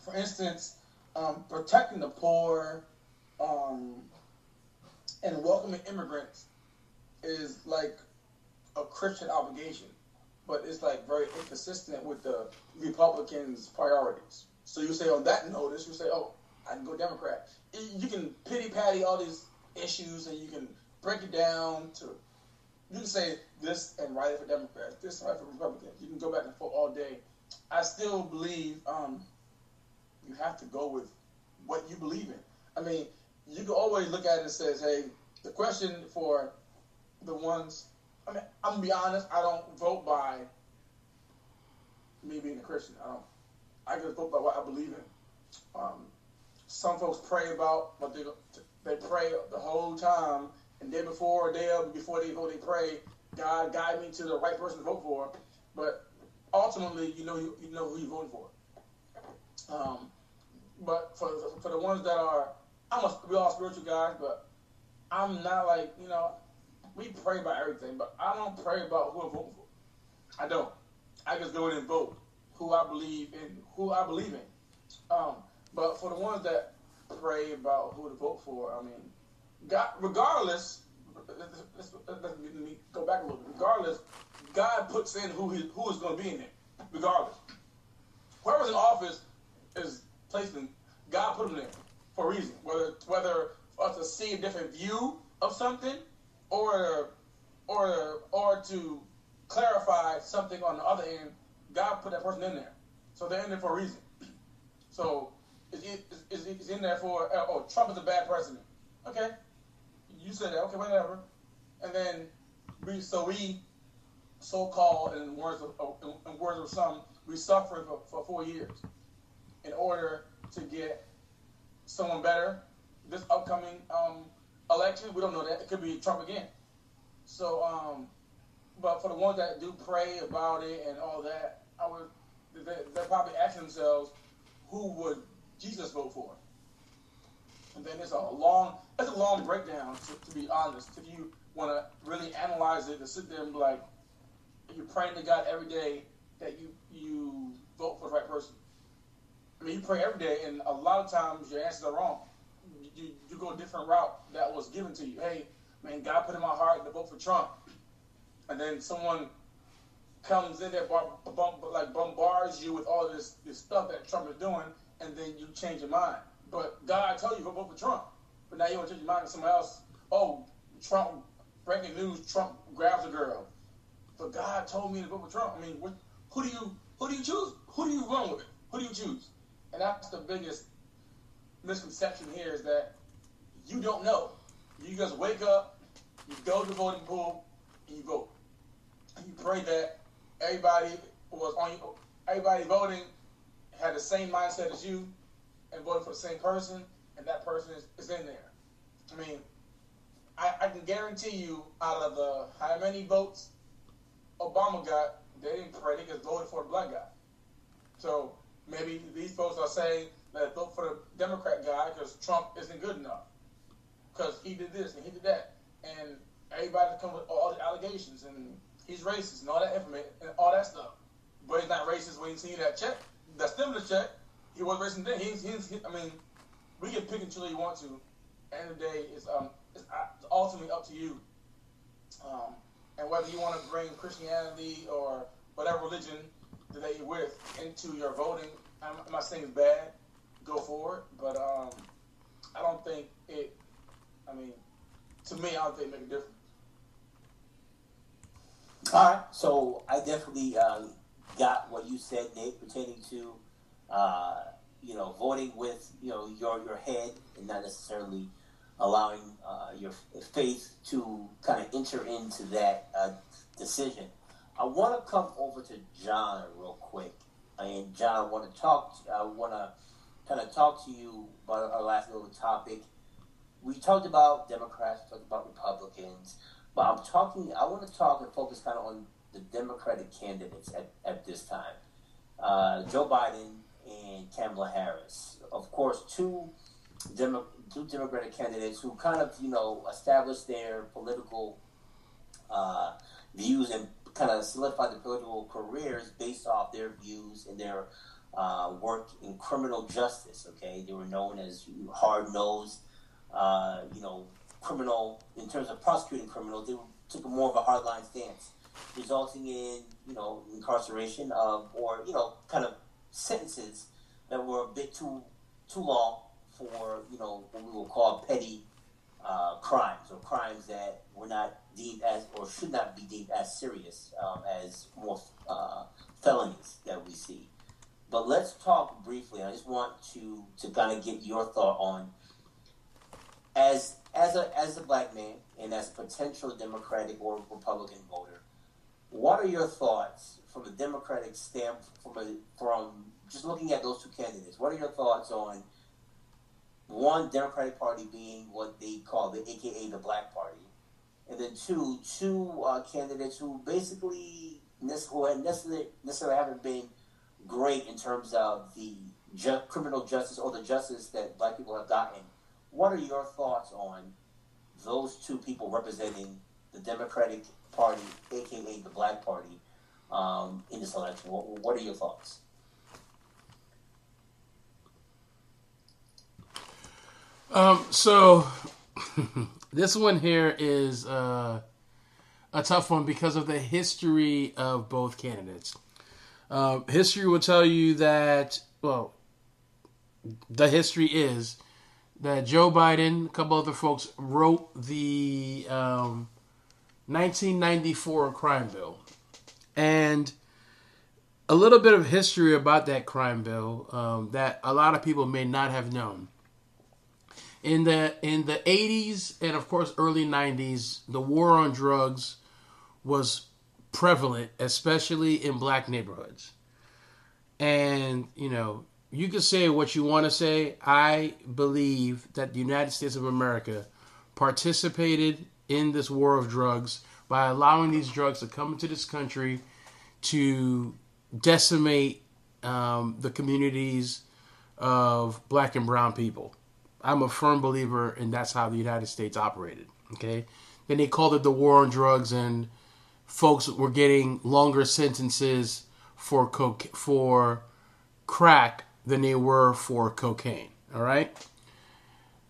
C: for instance, um, protecting the poor, um, and welcoming immigrants is like a Christian obligation, but it's like very inconsistent with the Republicans' priorities. So you say on that notice, you say, "Oh, I can go Democrat." You can pity patty all these issues, and you can break it down to. You can say this and write it for Democrats, this and write for Republicans. You can go back and forth all day. I still believe um, you have to go with what you believe in. I mean, you can always look at it and says, "Hey, the question for the ones. I mean, I'm gonna be honest. I don't vote by me being a Christian. I don't. I just vote by what I believe in. Um, some folks pray about what they they pray the whole time, and day before, day of, before they vote, they pray. God guide me to the right person to vote for. But ultimately, you know you, you know who you're voting for. Um, but for for the ones that are, I'm a, we all spiritual guys, but I'm not like you know we pray about everything, but I don't pray about who I'm voting for. I don't. I just go in and vote who I believe in, who I believe in. Um, but for the ones that pray about who to vote for, I mean, God, regardless, let's, let's, let me go back a little bit. Regardless, God puts in who he, who is going to be in there. Regardless, whoever's in office is placed in. God put them there for a reason. Whether whether us to see a different view of something, or or or to clarify something on the other end, God put that person in there. So they're in there for a reason. So is is, is in there for oh Trump is a bad president. Okay, you said that. Okay, whatever. And then we so we so called in words of in words of some we suffered for, for four years in order to get someone better. This upcoming um, election, we don't know that it could be Trump again. So, um, but for the ones that do pray about it and all that, I would they, they're probably asking themselves, who would Jesus vote for? And then it's a long, it's a long breakdown. To, to be honest, if you want to really analyze it and sit there and be like, you're praying to God every day that you you vote for the right person. I mean, you pray every day, and a lot of times your answers are wrong. You, you go a different route that was given to you. Hey, man, God put in my heart to vote for Trump, and then someone comes in there, bar, like bombards you with all this this stuff that Trump is doing, and then you change your mind. But God told you to vote for Trump, but now you want to change your mind to someone else. Oh, Trump! Breaking news: Trump grabs a girl. But God told me to vote for Trump. I mean, what, who do you who do you choose? Who do you run with? Who do you choose? And that's the biggest misconception here is that you don't know. You just wake up, you go to the voting pool, and you vote. And you pray that everybody was on everybody voting had the same mindset as you and voted for the same person, and that person is, is in there. I mean, I, I can guarantee you out of the how many votes Obama got, they didn't pray, they just voted for the black guy. So maybe these folks are saying that vote for the Democrat guy because Trump isn't good enough. Because he did this and he did that. And everybody come with all the allegations and he's racist and all that information and all that stuff. But he's not racist when you see that check, that stimulus check. He was racist then. He's, he's, he, I mean, we can pick and choose you want to. End of the day, it's, um, it's ultimately up to you. Um, and whether you want to bring Christianity or whatever religion that you're with into your voting, I'm, I'm not saying it's bad. Go for it, but um, I don't think it. I mean, to me, I don't think it makes a difference.
A: All right, so I definitely uh, got what you said, Nate, pertaining to uh, you know voting with you know your your head and not necessarily allowing uh, your faith to kind of enter into that uh, decision. I want to come over to John real quick, and John, I want to talk. I want to kind of talk to you about our last little topic. We talked about Democrats, talked about Republicans, but I'm talking. I want to talk and focus kind of on the Democratic candidates at, at this time. Uh, Joe Biden and Kamala Harris. Of course, two Demo- two Democratic candidates who kind of, you know, established their political uh, views and kind of solidified their political careers based off their views and their uh, work in criminal justice. Okay, they were known as hard nosed, uh, you know, criminal in terms of prosecuting criminals. They took a more of a hardline stance, resulting in you know incarceration or you know kind of sentences that were a bit too too long for you know what we will call petty uh, crimes or crimes that were not deemed as or should not be deemed as serious um, as more uh, felonies that we see. But let's talk briefly. I just want to to kind of get your thought on as as a as a black man and as a potential Democratic or Republican voter. What are your thoughts from a Democratic stamp from a, from just looking at those two candidates? What are your thoughts on one Democratic Party being what they call the AKA the Black Party, and then two two uh, candidates who basically who necessarily, necessarily haven't been great in terms of the ju- criminal justice or the justice that Black people have gotten. What are your thoughts on those two people representing the Democratic Party, aka the Black Party, um, in this election? What, what are your thoughts?
E: Um, so [LAUGHS] this one here is uh, a tough one because of the history of both candidates. Uh, history will tell you that, well, the history is that Joe Biden, a couple other folks, wrote the um, 1994 crime bill. And a little bit of history about that crime bill um, that a lot of people may not have known. In the in the 80s and of course early 90s, the war on drugs was prevalent, especially in black neighborhoods. And you know, you can say what you want to say. I believe that the United States of America participated in this war of drugs by allowing these drugs to come into this country to decimate um, the communities of black and brown people. I'm a firm believer, and that's how the United States operated. Okay, then they called it the war on drugs, and folks were getting longer sentences for coke for crack than they were for cocaine. All right.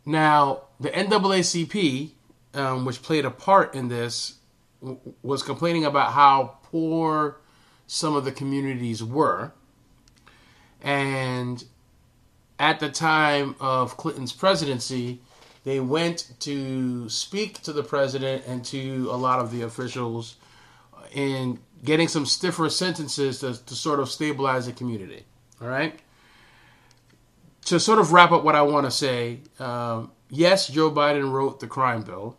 E: Now the NAACP, um, which played a part in this, w- was complaining about how poor some of the communities were, and at the time of Clinton's presidency, they went to speak to the president and to a lot of the officials in getting some stiffer sentences to, to sort of stabilize the community. All right. To sort of wrap up what I want to say, um, yes, Joe Biden wrote the crime bill,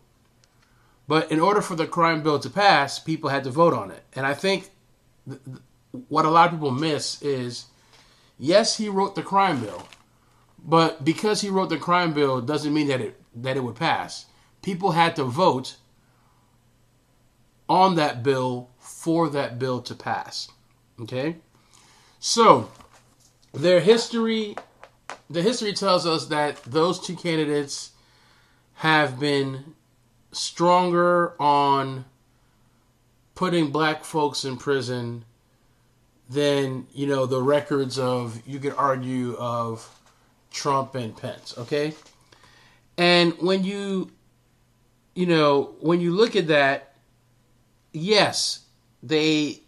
E: but in order for the crime bill to pass, people had to vote on it. And I think th- th- what a lot of people miss is yes, he wrote the crime bill, but because he wrote the crime bill doesn't mean that it that it would pass. People had to vote on that bill for that bill to pass. Okay? So, their history the history tells us that those two candidates have been stronger on putting black folks in prison than, you know, the records of you could argue of Trump and Pence, okay? And when you you know, when you look at that, yes, they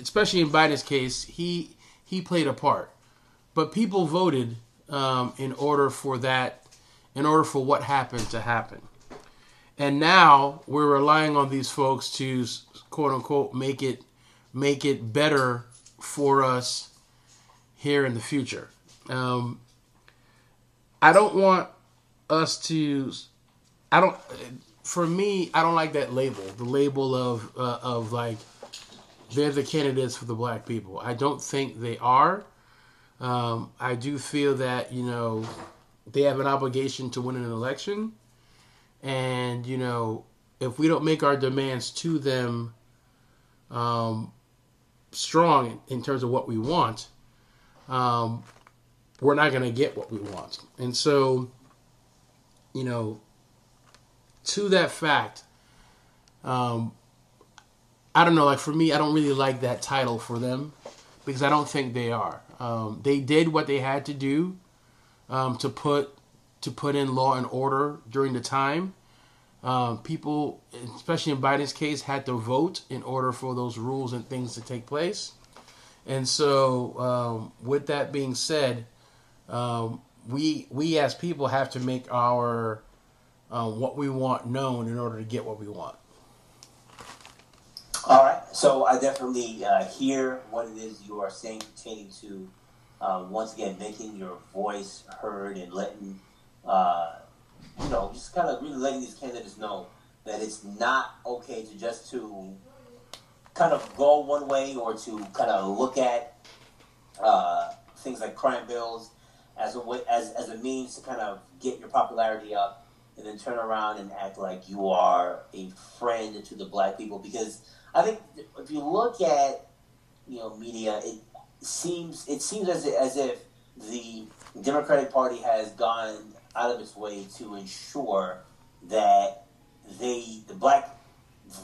E: especially in Biden's case, he he played a part. But people voted um, in order for that in order for what happened to happen. And now we're relying on these folks to quote unquote make it make it better for us here in the future. Um, I don't want us to. I don't. For me, I don't like that label. The label of uh, of like they're the candidates for the black people. I don't think they are. Um, I do feel that you know they have an obligation to win an election, and you know if we don't make our demands to them um, strong in terms of what we want, um, we're not going to get what we want. And so, you know, to that fact, um, I don't know. Like for me, I don't really like that title for them because I don't think they are. Um, they did what they had to do um, to put to put in law and order during the time. Um, people, especially in Biden's case, had to vote in order for those rules and things to take place. And so, um, with that being said, um, we we as people have to make our uh, what we want known in order to get what we want.
A: All right. So I definitely uh, hear what it is you are saying pertaining to, uh, once again, making your voice heard and letting, uh, you know, just kind of really letting these candidates know that it's not okay to just to kind of go one way or to kind of look at uh, things like crime bills as a way, as, as a means to kind of get your popularity up and then turn around and act like you are a friend to the black people. Because I think if you look at you know media, it seems it seems as as if the Democratic Party has gone out of its way to ensure that they the black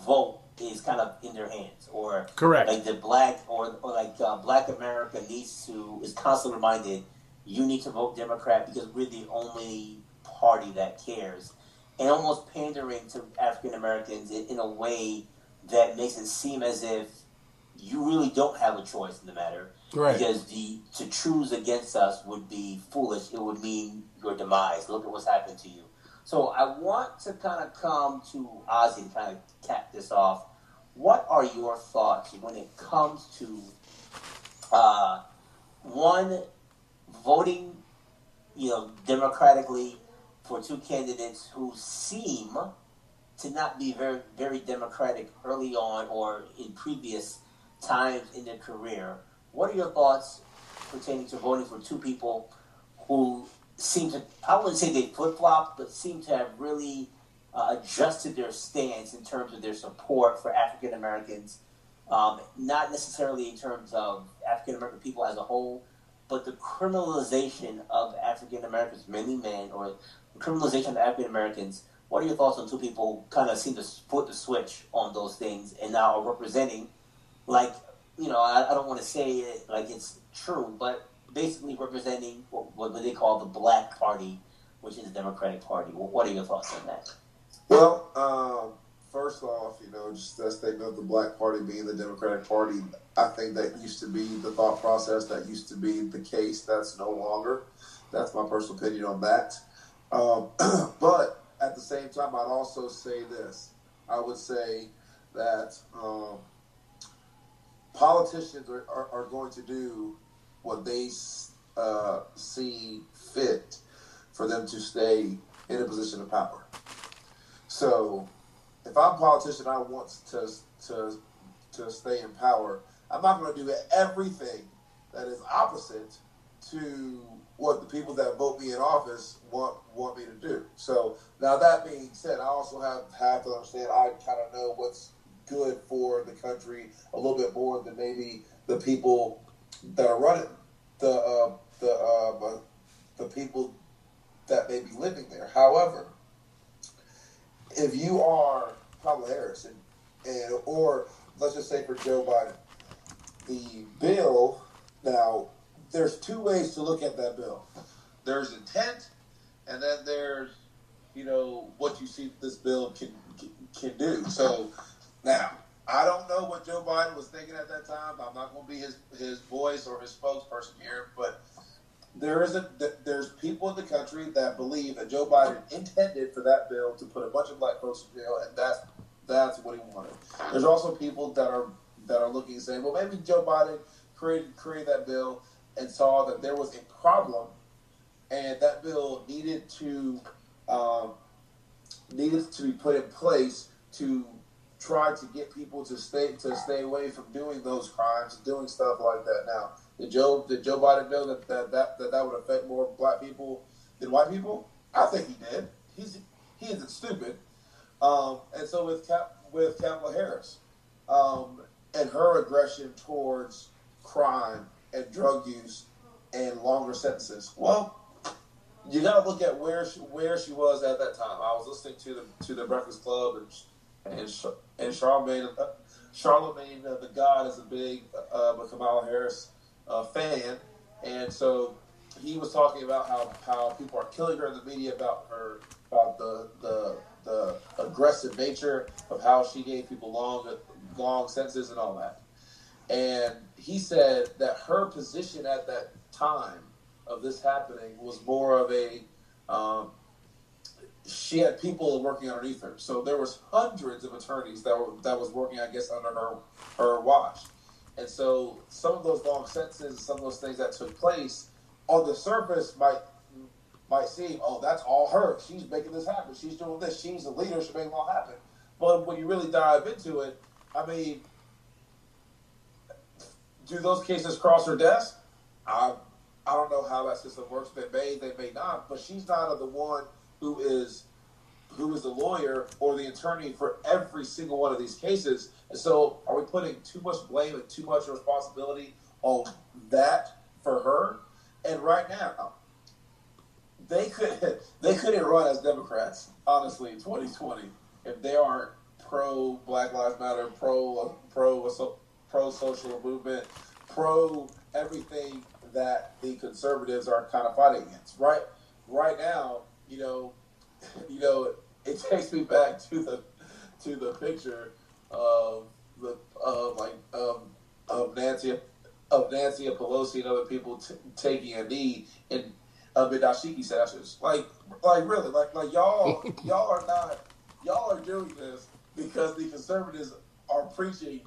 A: vote is kind of in their hands, or
E: Correct.
A: like the black or, or like uh, Black America needs to is constantly reminded you need to vote Democrat because we're the only party that cares, and almost pandering to African Americans in, in a way that makes it seem as if you really don't have a choice in the matter.
E: Right.
A: Because the to choose against us would be foolish. It would mean your demise. Look at what's happened to you. So I want to kind of come to Ozzy and kind of cap this off. What are your thoughts when it comes to uh, one voting, you know, democratically for two candidates who seem to not be very very democratic early on or in previous times in their career? What are your thoughts pertaining to voting for two people who seem to, I wouldn't say they flip flop, but seem to have really uh, adjusted their stance in terms of their support for African Americans, um, not necessarily in terms of African American people as a whole, but the criminalization of African Americans, mainly men, or criminalization of African Americans. What are your thoughts on two people kind of seem to put the switch on those things and now are representing, like, you know, I, I don't want to say it like it's true, but basically representing what, what they call the Black Party, which is the Democratic Party. What are your thoughts on that?
B: Well, um, first off, you know, just that statement of the Black Party being the Democratic Party, I think that used to be the thought process. That used to be the case. That's no longer. That's my personal opinion on that. Um, [CLEARS THROAT] but at the same time, I'd also say this. I would say that um, politicians are, are, are, going to do what they uh, see fit for them to stay in a position of power. So, if I'm a politician, I want to to to stay in power. I'm not going to do everything that is opposite to what the people that vote me in office want want me to do. So now that being said, I also have have to understand I kind of know what's good for the country a little bit more than maybe the people that are running the uh, the uh, the people that may be living there. However, if you are Kamala Harris and, and or let's just say for Joe Biden, the bill now there's two ways to look at that bill. There's intent, and then there's you know what you see this bill can can do. So now I don't know what Joe Biden was thinking at that time. I'm not going to be his his voice or his spokesperson here, but there is a there's people in the country that believe that Joe Biden intended for that bill to put a bunch of black folks in jail, and that's that's what he wanted. There's also people that are that are looking and saying, well, maybe Joe Biden created created that bill and saw that there was a problem, and that bill needed to um, needed to be put in place to try to get people to stay to stay away from doing those crimes, doing stuff like that. Now, did Joe did Joe Biden know that that that, that, that would affect more black people than white people? I think he did. He's he isn't stupid. Um, and so with Cap, with Kamala Harris um, and her aggression towards crime and drug use and longer sentences. Well, you got to look at where she, where she was at that time. I was listening to the to the Breakfast Club and and and Charlamagne uh, Charlamagne uh, the God is a big uh, Kamala Harris uh, fan, and so he was talking about how, how people are killing her in the media about her about the the the aggressive nature of how she gave people long long sentences and all that. And he said that her position at that time of this happening was more of a um, she had people working underneath her. So there was hundreds of attorneys that were that was working, I guess, under her her watch. And so some of those long sentences, some of those things that took place on the surface might might seem, oh, that's all her. She's making this happen. She's doing this. She's the leader. She's making it all happen. But when you really dive into it, I mean, do those cases cross her desk? I I don't know how that system works. They may, they may not. But she's not the one who is who is the lawyer or the attorney for every single one of these cases. And so, are we putting too much blame and too much responsibility on that for her? And right now, they could [LAUGHS] they couldn't run as Democrats, honestly, in 2020 if they aren't pro Black Lives Matter, pro pro pro social movement, pro everything that the conservatives are kind of fighting against. Right, right now, you know, you know, it takes me back to the to the picture of the of like of of Nancy of Nancy and Pelosi and other people t- taking a knee in uh, Dashiki sessions. Like, like really, like like y'all [LAUGHS] y'all are not y'all are doing this because the conservatives are preaching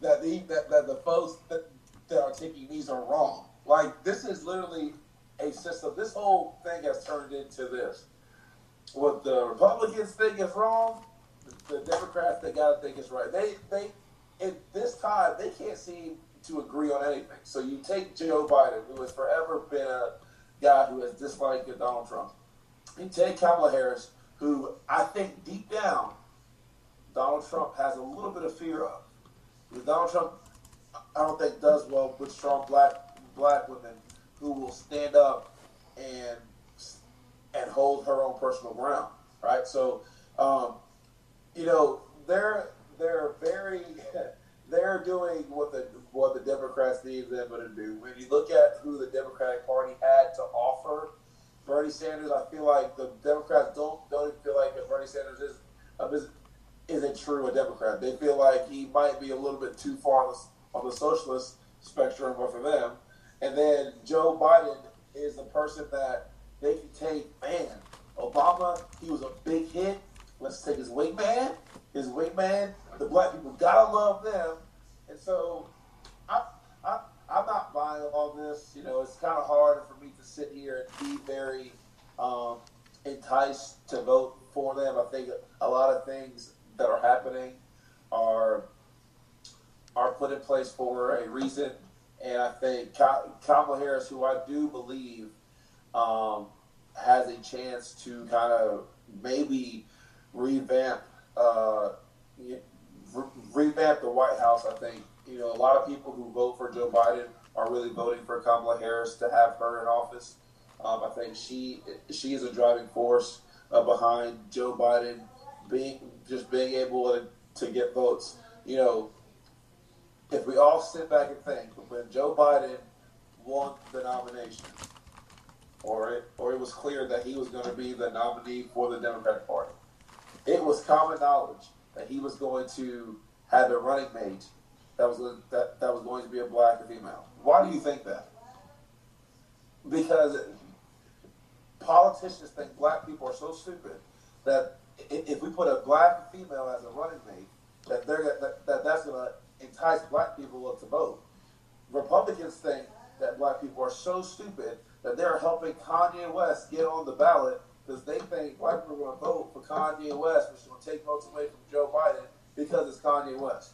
B: that the that, that the folks that, that are taking knees are wrong. Like this is literally a system. This whole thing has turned into this. What the Republicans think is wrong, the Democrats they gotta think is right. They they at this time they can't seem to agree on anything. So you take Joe Biden, who has forever been a guy who has disliked Donald Trump. You take Kamala Harris, who I think deep down Donald Trump has a little bit of fear of. Because Donald Trump, I don't think does well with strong black black women who will stand up and and hold her own personal ground, right? So, um, you know, they're they're very [LAUGHS] they're doing what the what the Democrats need them to do. When you look at who the Democratic Party had to offer, Bernie Sanders, I feel like the Democrats don't don't feel like that Bernie Sanders is is isn't true a Democrat. They feel like he might be a little bit too far on the, on the socialist spectrum for them. And then Joe Biden is the person that they can take. Man, Obama, he was a big hit. Let's take his wingman. His wingman. The black people gotta love them. And so, I, I, I'm not buying all this. You know, it's kind of hard for me to sit here and be very um, enticed to vote for them. I think a lot of things that are happening are are put in place for a reason. And I think Kamala Harris, who I do believe um, has a chance to kind of maybe revamp uh, re- revamp the White House. I think you know a lot of people who vote for Joe Biden are really voting for Kamala Harris to have her in office. Um, I think she she is a driving force uh, behind Joe Biden being just being able to, to get votes. You know, if we all sit back and think, when Joe Biden won the nomination, or it, or it was clear that he was going to be the nominee for the Democratic Party, it was common knowledge that he was going to have a running mate that was a, that, that was going to be a black female. Why do you think that? Because politicians think black people are so stupid that if we put a black female as a running mate, that they're that, that that's going to entice black people up to vote. Republicans think that black people are so stupid that they're helping Kanye West get on the ballot because they think white people are going to vote for Kanye West, which to take votes away from Joe Biden because it's Kanye West.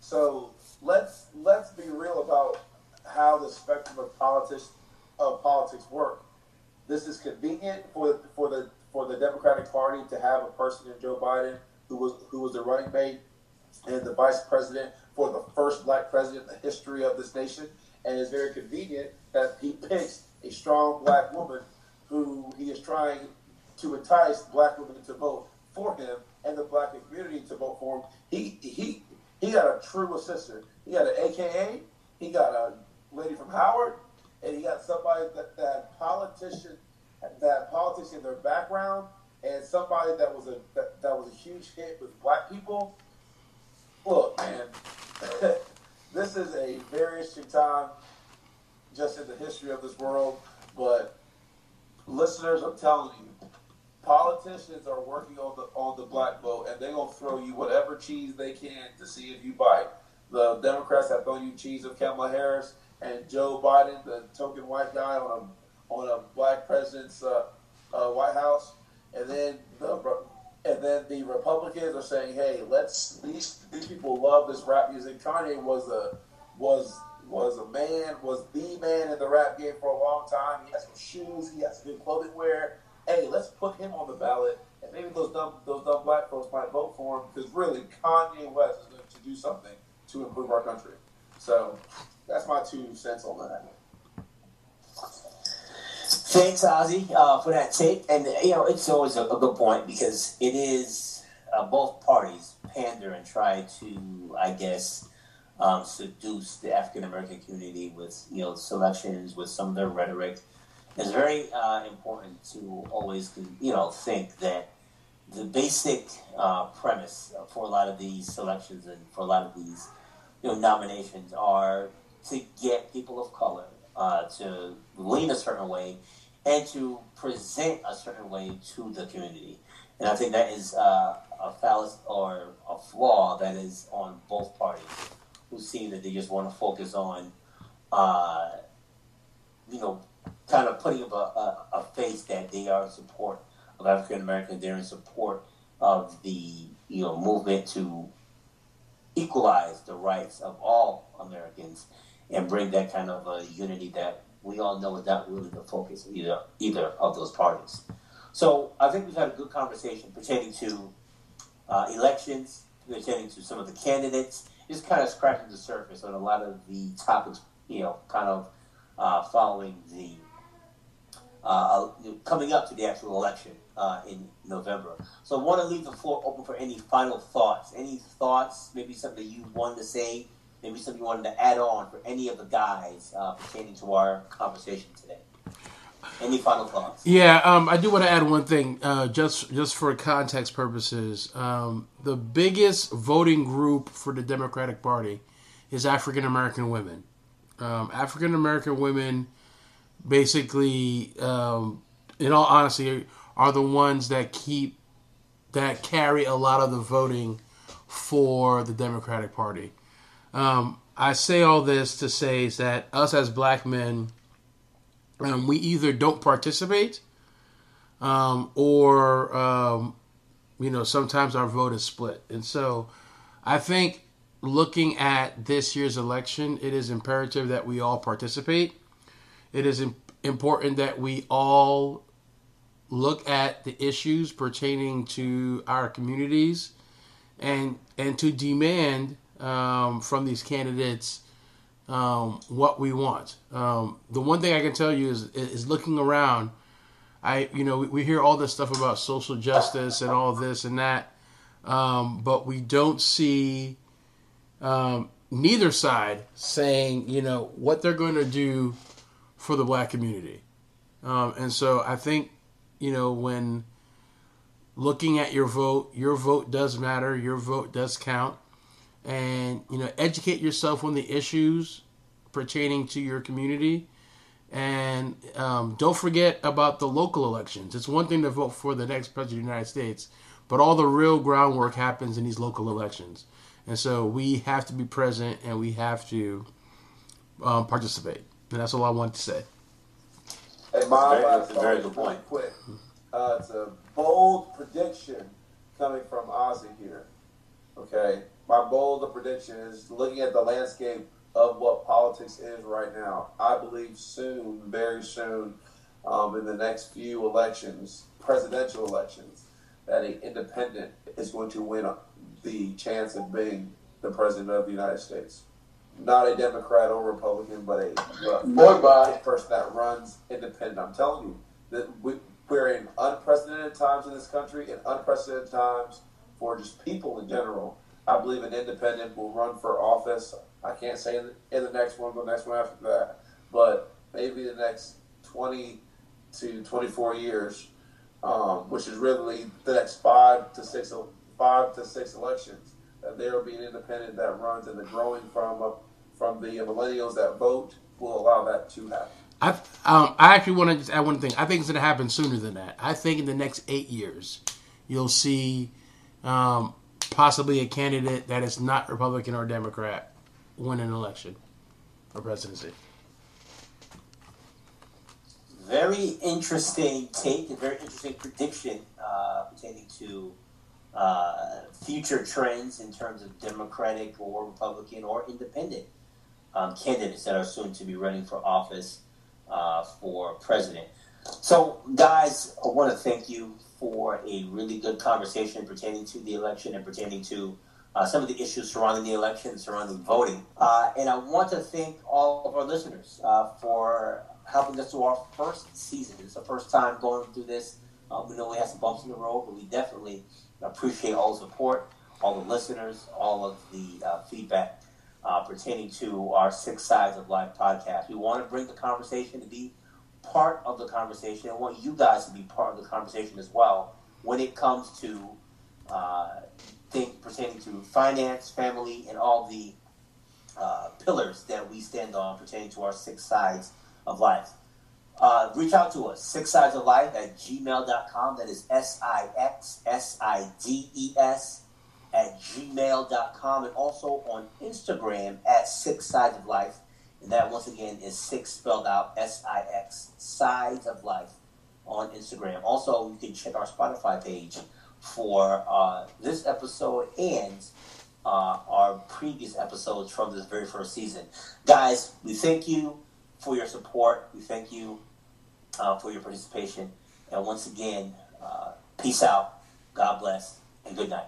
B: So let's let's be real about how the spectrum of politics of politics work. This is convenient for for the for the Democratic Party to have a person in Joe Biden who was who was the running mate and the vice president for the first black president in the history of this nation. And it's very convenient that he picks a strong black woman who he is trying to entice black women to vote for him and the black community to vote for him. He he he got a true assistant. He got an AKA. He got a lady from Howard, and he got somebody that that politician that politics in their background and somebody that was a that, that was a huge hit with black people. Look, man, [LAUGHS] this is a very interesting time just in the history of this world. But listeners, I'm telling you, politicians are working on the on the black vote, and they're gonna throw you whatever cheese they can to see if you bite. The Democrats have thrown you cheese of Kamala Harris and Joe Biden, the token white guy on a on a black president's uh, uh, White House, and then the and then the Republicans are saying, "Hey, let's these these people love this rap music." Kanye was a was was a man, was the man in the rap game for a long time. He has some shoes, he has good clothing wear. Hey, let's put him on the ballot, and maybe those dumb those dumb black folks might vote for him because really, Kanye West is going to do something to improve our country. So that's my two cents on that.
A: Thanks, Ozzy, uh, for that take. And, you know, it's always a, a good point because it is uh, both parties pander and try to, I guess, um, seduce the African American community with, you know, selections, with some of their rhetoric. It's very uh, important to always, you know, think that the basic uh, premise for a lot of these selections and for a lot of these, you know, nominations are to get people of color uh, to lean a certain way and to present a certain way to the community. And I think that is uh, a fallacy or a flaw that is on both parties who seem that they just want to focus on, uh, you know, kind of putting up a, a, a, face that they are in support of African Americans, they're in support of the you know movement to equalize the rights of all Americans and bring that kind of a unity that we all know is not really the focus of either either of those parties. So I think we've had a good conversation pertaining to uh, elections, pertaining to some of the candidates, just kind of scratching the surface on a lot of the topics, you know, kind of uh, following the uh, coming up to the actual election uh, in November. So I want to leave the floor open for any final thoughts. Any thoughts, maybe something that you wanted to say, maybe something you wanted to add on for any of the guys uh, pertaining to our conversation today. Any final thoughts?
E: Yeah, um, I do want to add one thing, uh, just just for context purposes. Um, the biggest voting group for the Democratic Party is African American women. Um, African American women, basically, um, in all honesty, are the ones that keep that carry a lot of the voting for the Democratic Party. Um, I say all this to say is that us as black men um, we either don't participate um, or um, you know sometimes our vote is split. And so i think looking at this year's election it is imperative that we all participate. It is important that we all look at the issues pertaining to our communities and and to demand um, from these candidates um, what we want. Um, the one thing I can tell you is is looking around. I you know we, we hear all this stuff about social justice and all this and that, um, but we don't see um, neither side saying you know what they're going to do for the black community. Um, and so I think you know when looking at your vote, your vote does matter. Your vote does count and you know educate yourself on the issues pertaining to your community. And um, don't forget about the local elections. It's one thing to vote for the next president of the united states but all the real groundwork happens in these local elections. And so we have to be present and we have to um, participate. And that's all i want to say.
B: Hey, my last very good point quick uh, it's a bold prediction coming from ozzy here okay my bold prediction is looking at the landscape of what politics is right now. I believe soon, very soon, um, in the next few elections, presidential elections, that an independent is going to win the chance of being the president of the United States. Not a Democrat or Republican, but a, a person that runs independent. I'm telling you that we, we're in unprecedented times in this country and unprecedented times for just people in general I believe an independent will run for office. I can't say in the, in the next one, the next one after that, but maybe the next 20 to 24 years, um, which is really the next five to six, five to six elections, that there will be an independent that runs, and the growing from uh, from the millennials that vote will allow that to happen.
E: I um, I actually want to just add one thing. I think it's going to happen sooner than that. I think in the next eight years, you'll see um, possibly a candidate that is not Republican or Democrat win an election or presidency.
A: Very interesting take and very interesting prediction uh, pertaining to uh, future trends in terms of Democratic or Republican or Independent um, candidates that are soon to be running for office uh, for president. So, guys, I want to thank you for a really good conversation pertaining to the election and pertaining to uh, some of the issues surrounding the election, surrounding voting. Uh, and I want to thank all of our listeners uh, for helping us through our first season. It's the first time going through this. Uh, we know we have some bumps in the road, but we definitely appreciate all the support, all the listeners, all of the uh, feedback uh, pertaining to our Six Sides of Life podcast. We want to bring the conversation to be part of the conversation. I want you guys to be part of the conversation as well when it comes to uh, things pertaining to finance, family, and all the uh, pillars that we stand on pertaining to our six sides of life. Uh, reach out to us, six sides of life at gmail.com. That is S I X S I D E S at gmail.com and also on Instagram at six sides of life. And that once again is six spelled out S I X sides of life on Instagram. Also, you can check our Spotify page for uh, this episode and uh, our previous episodes from this very first season. Guys, we thank you for your support. We thank you uh, for your participation. And once again, uh, peace out, God bless, and good night.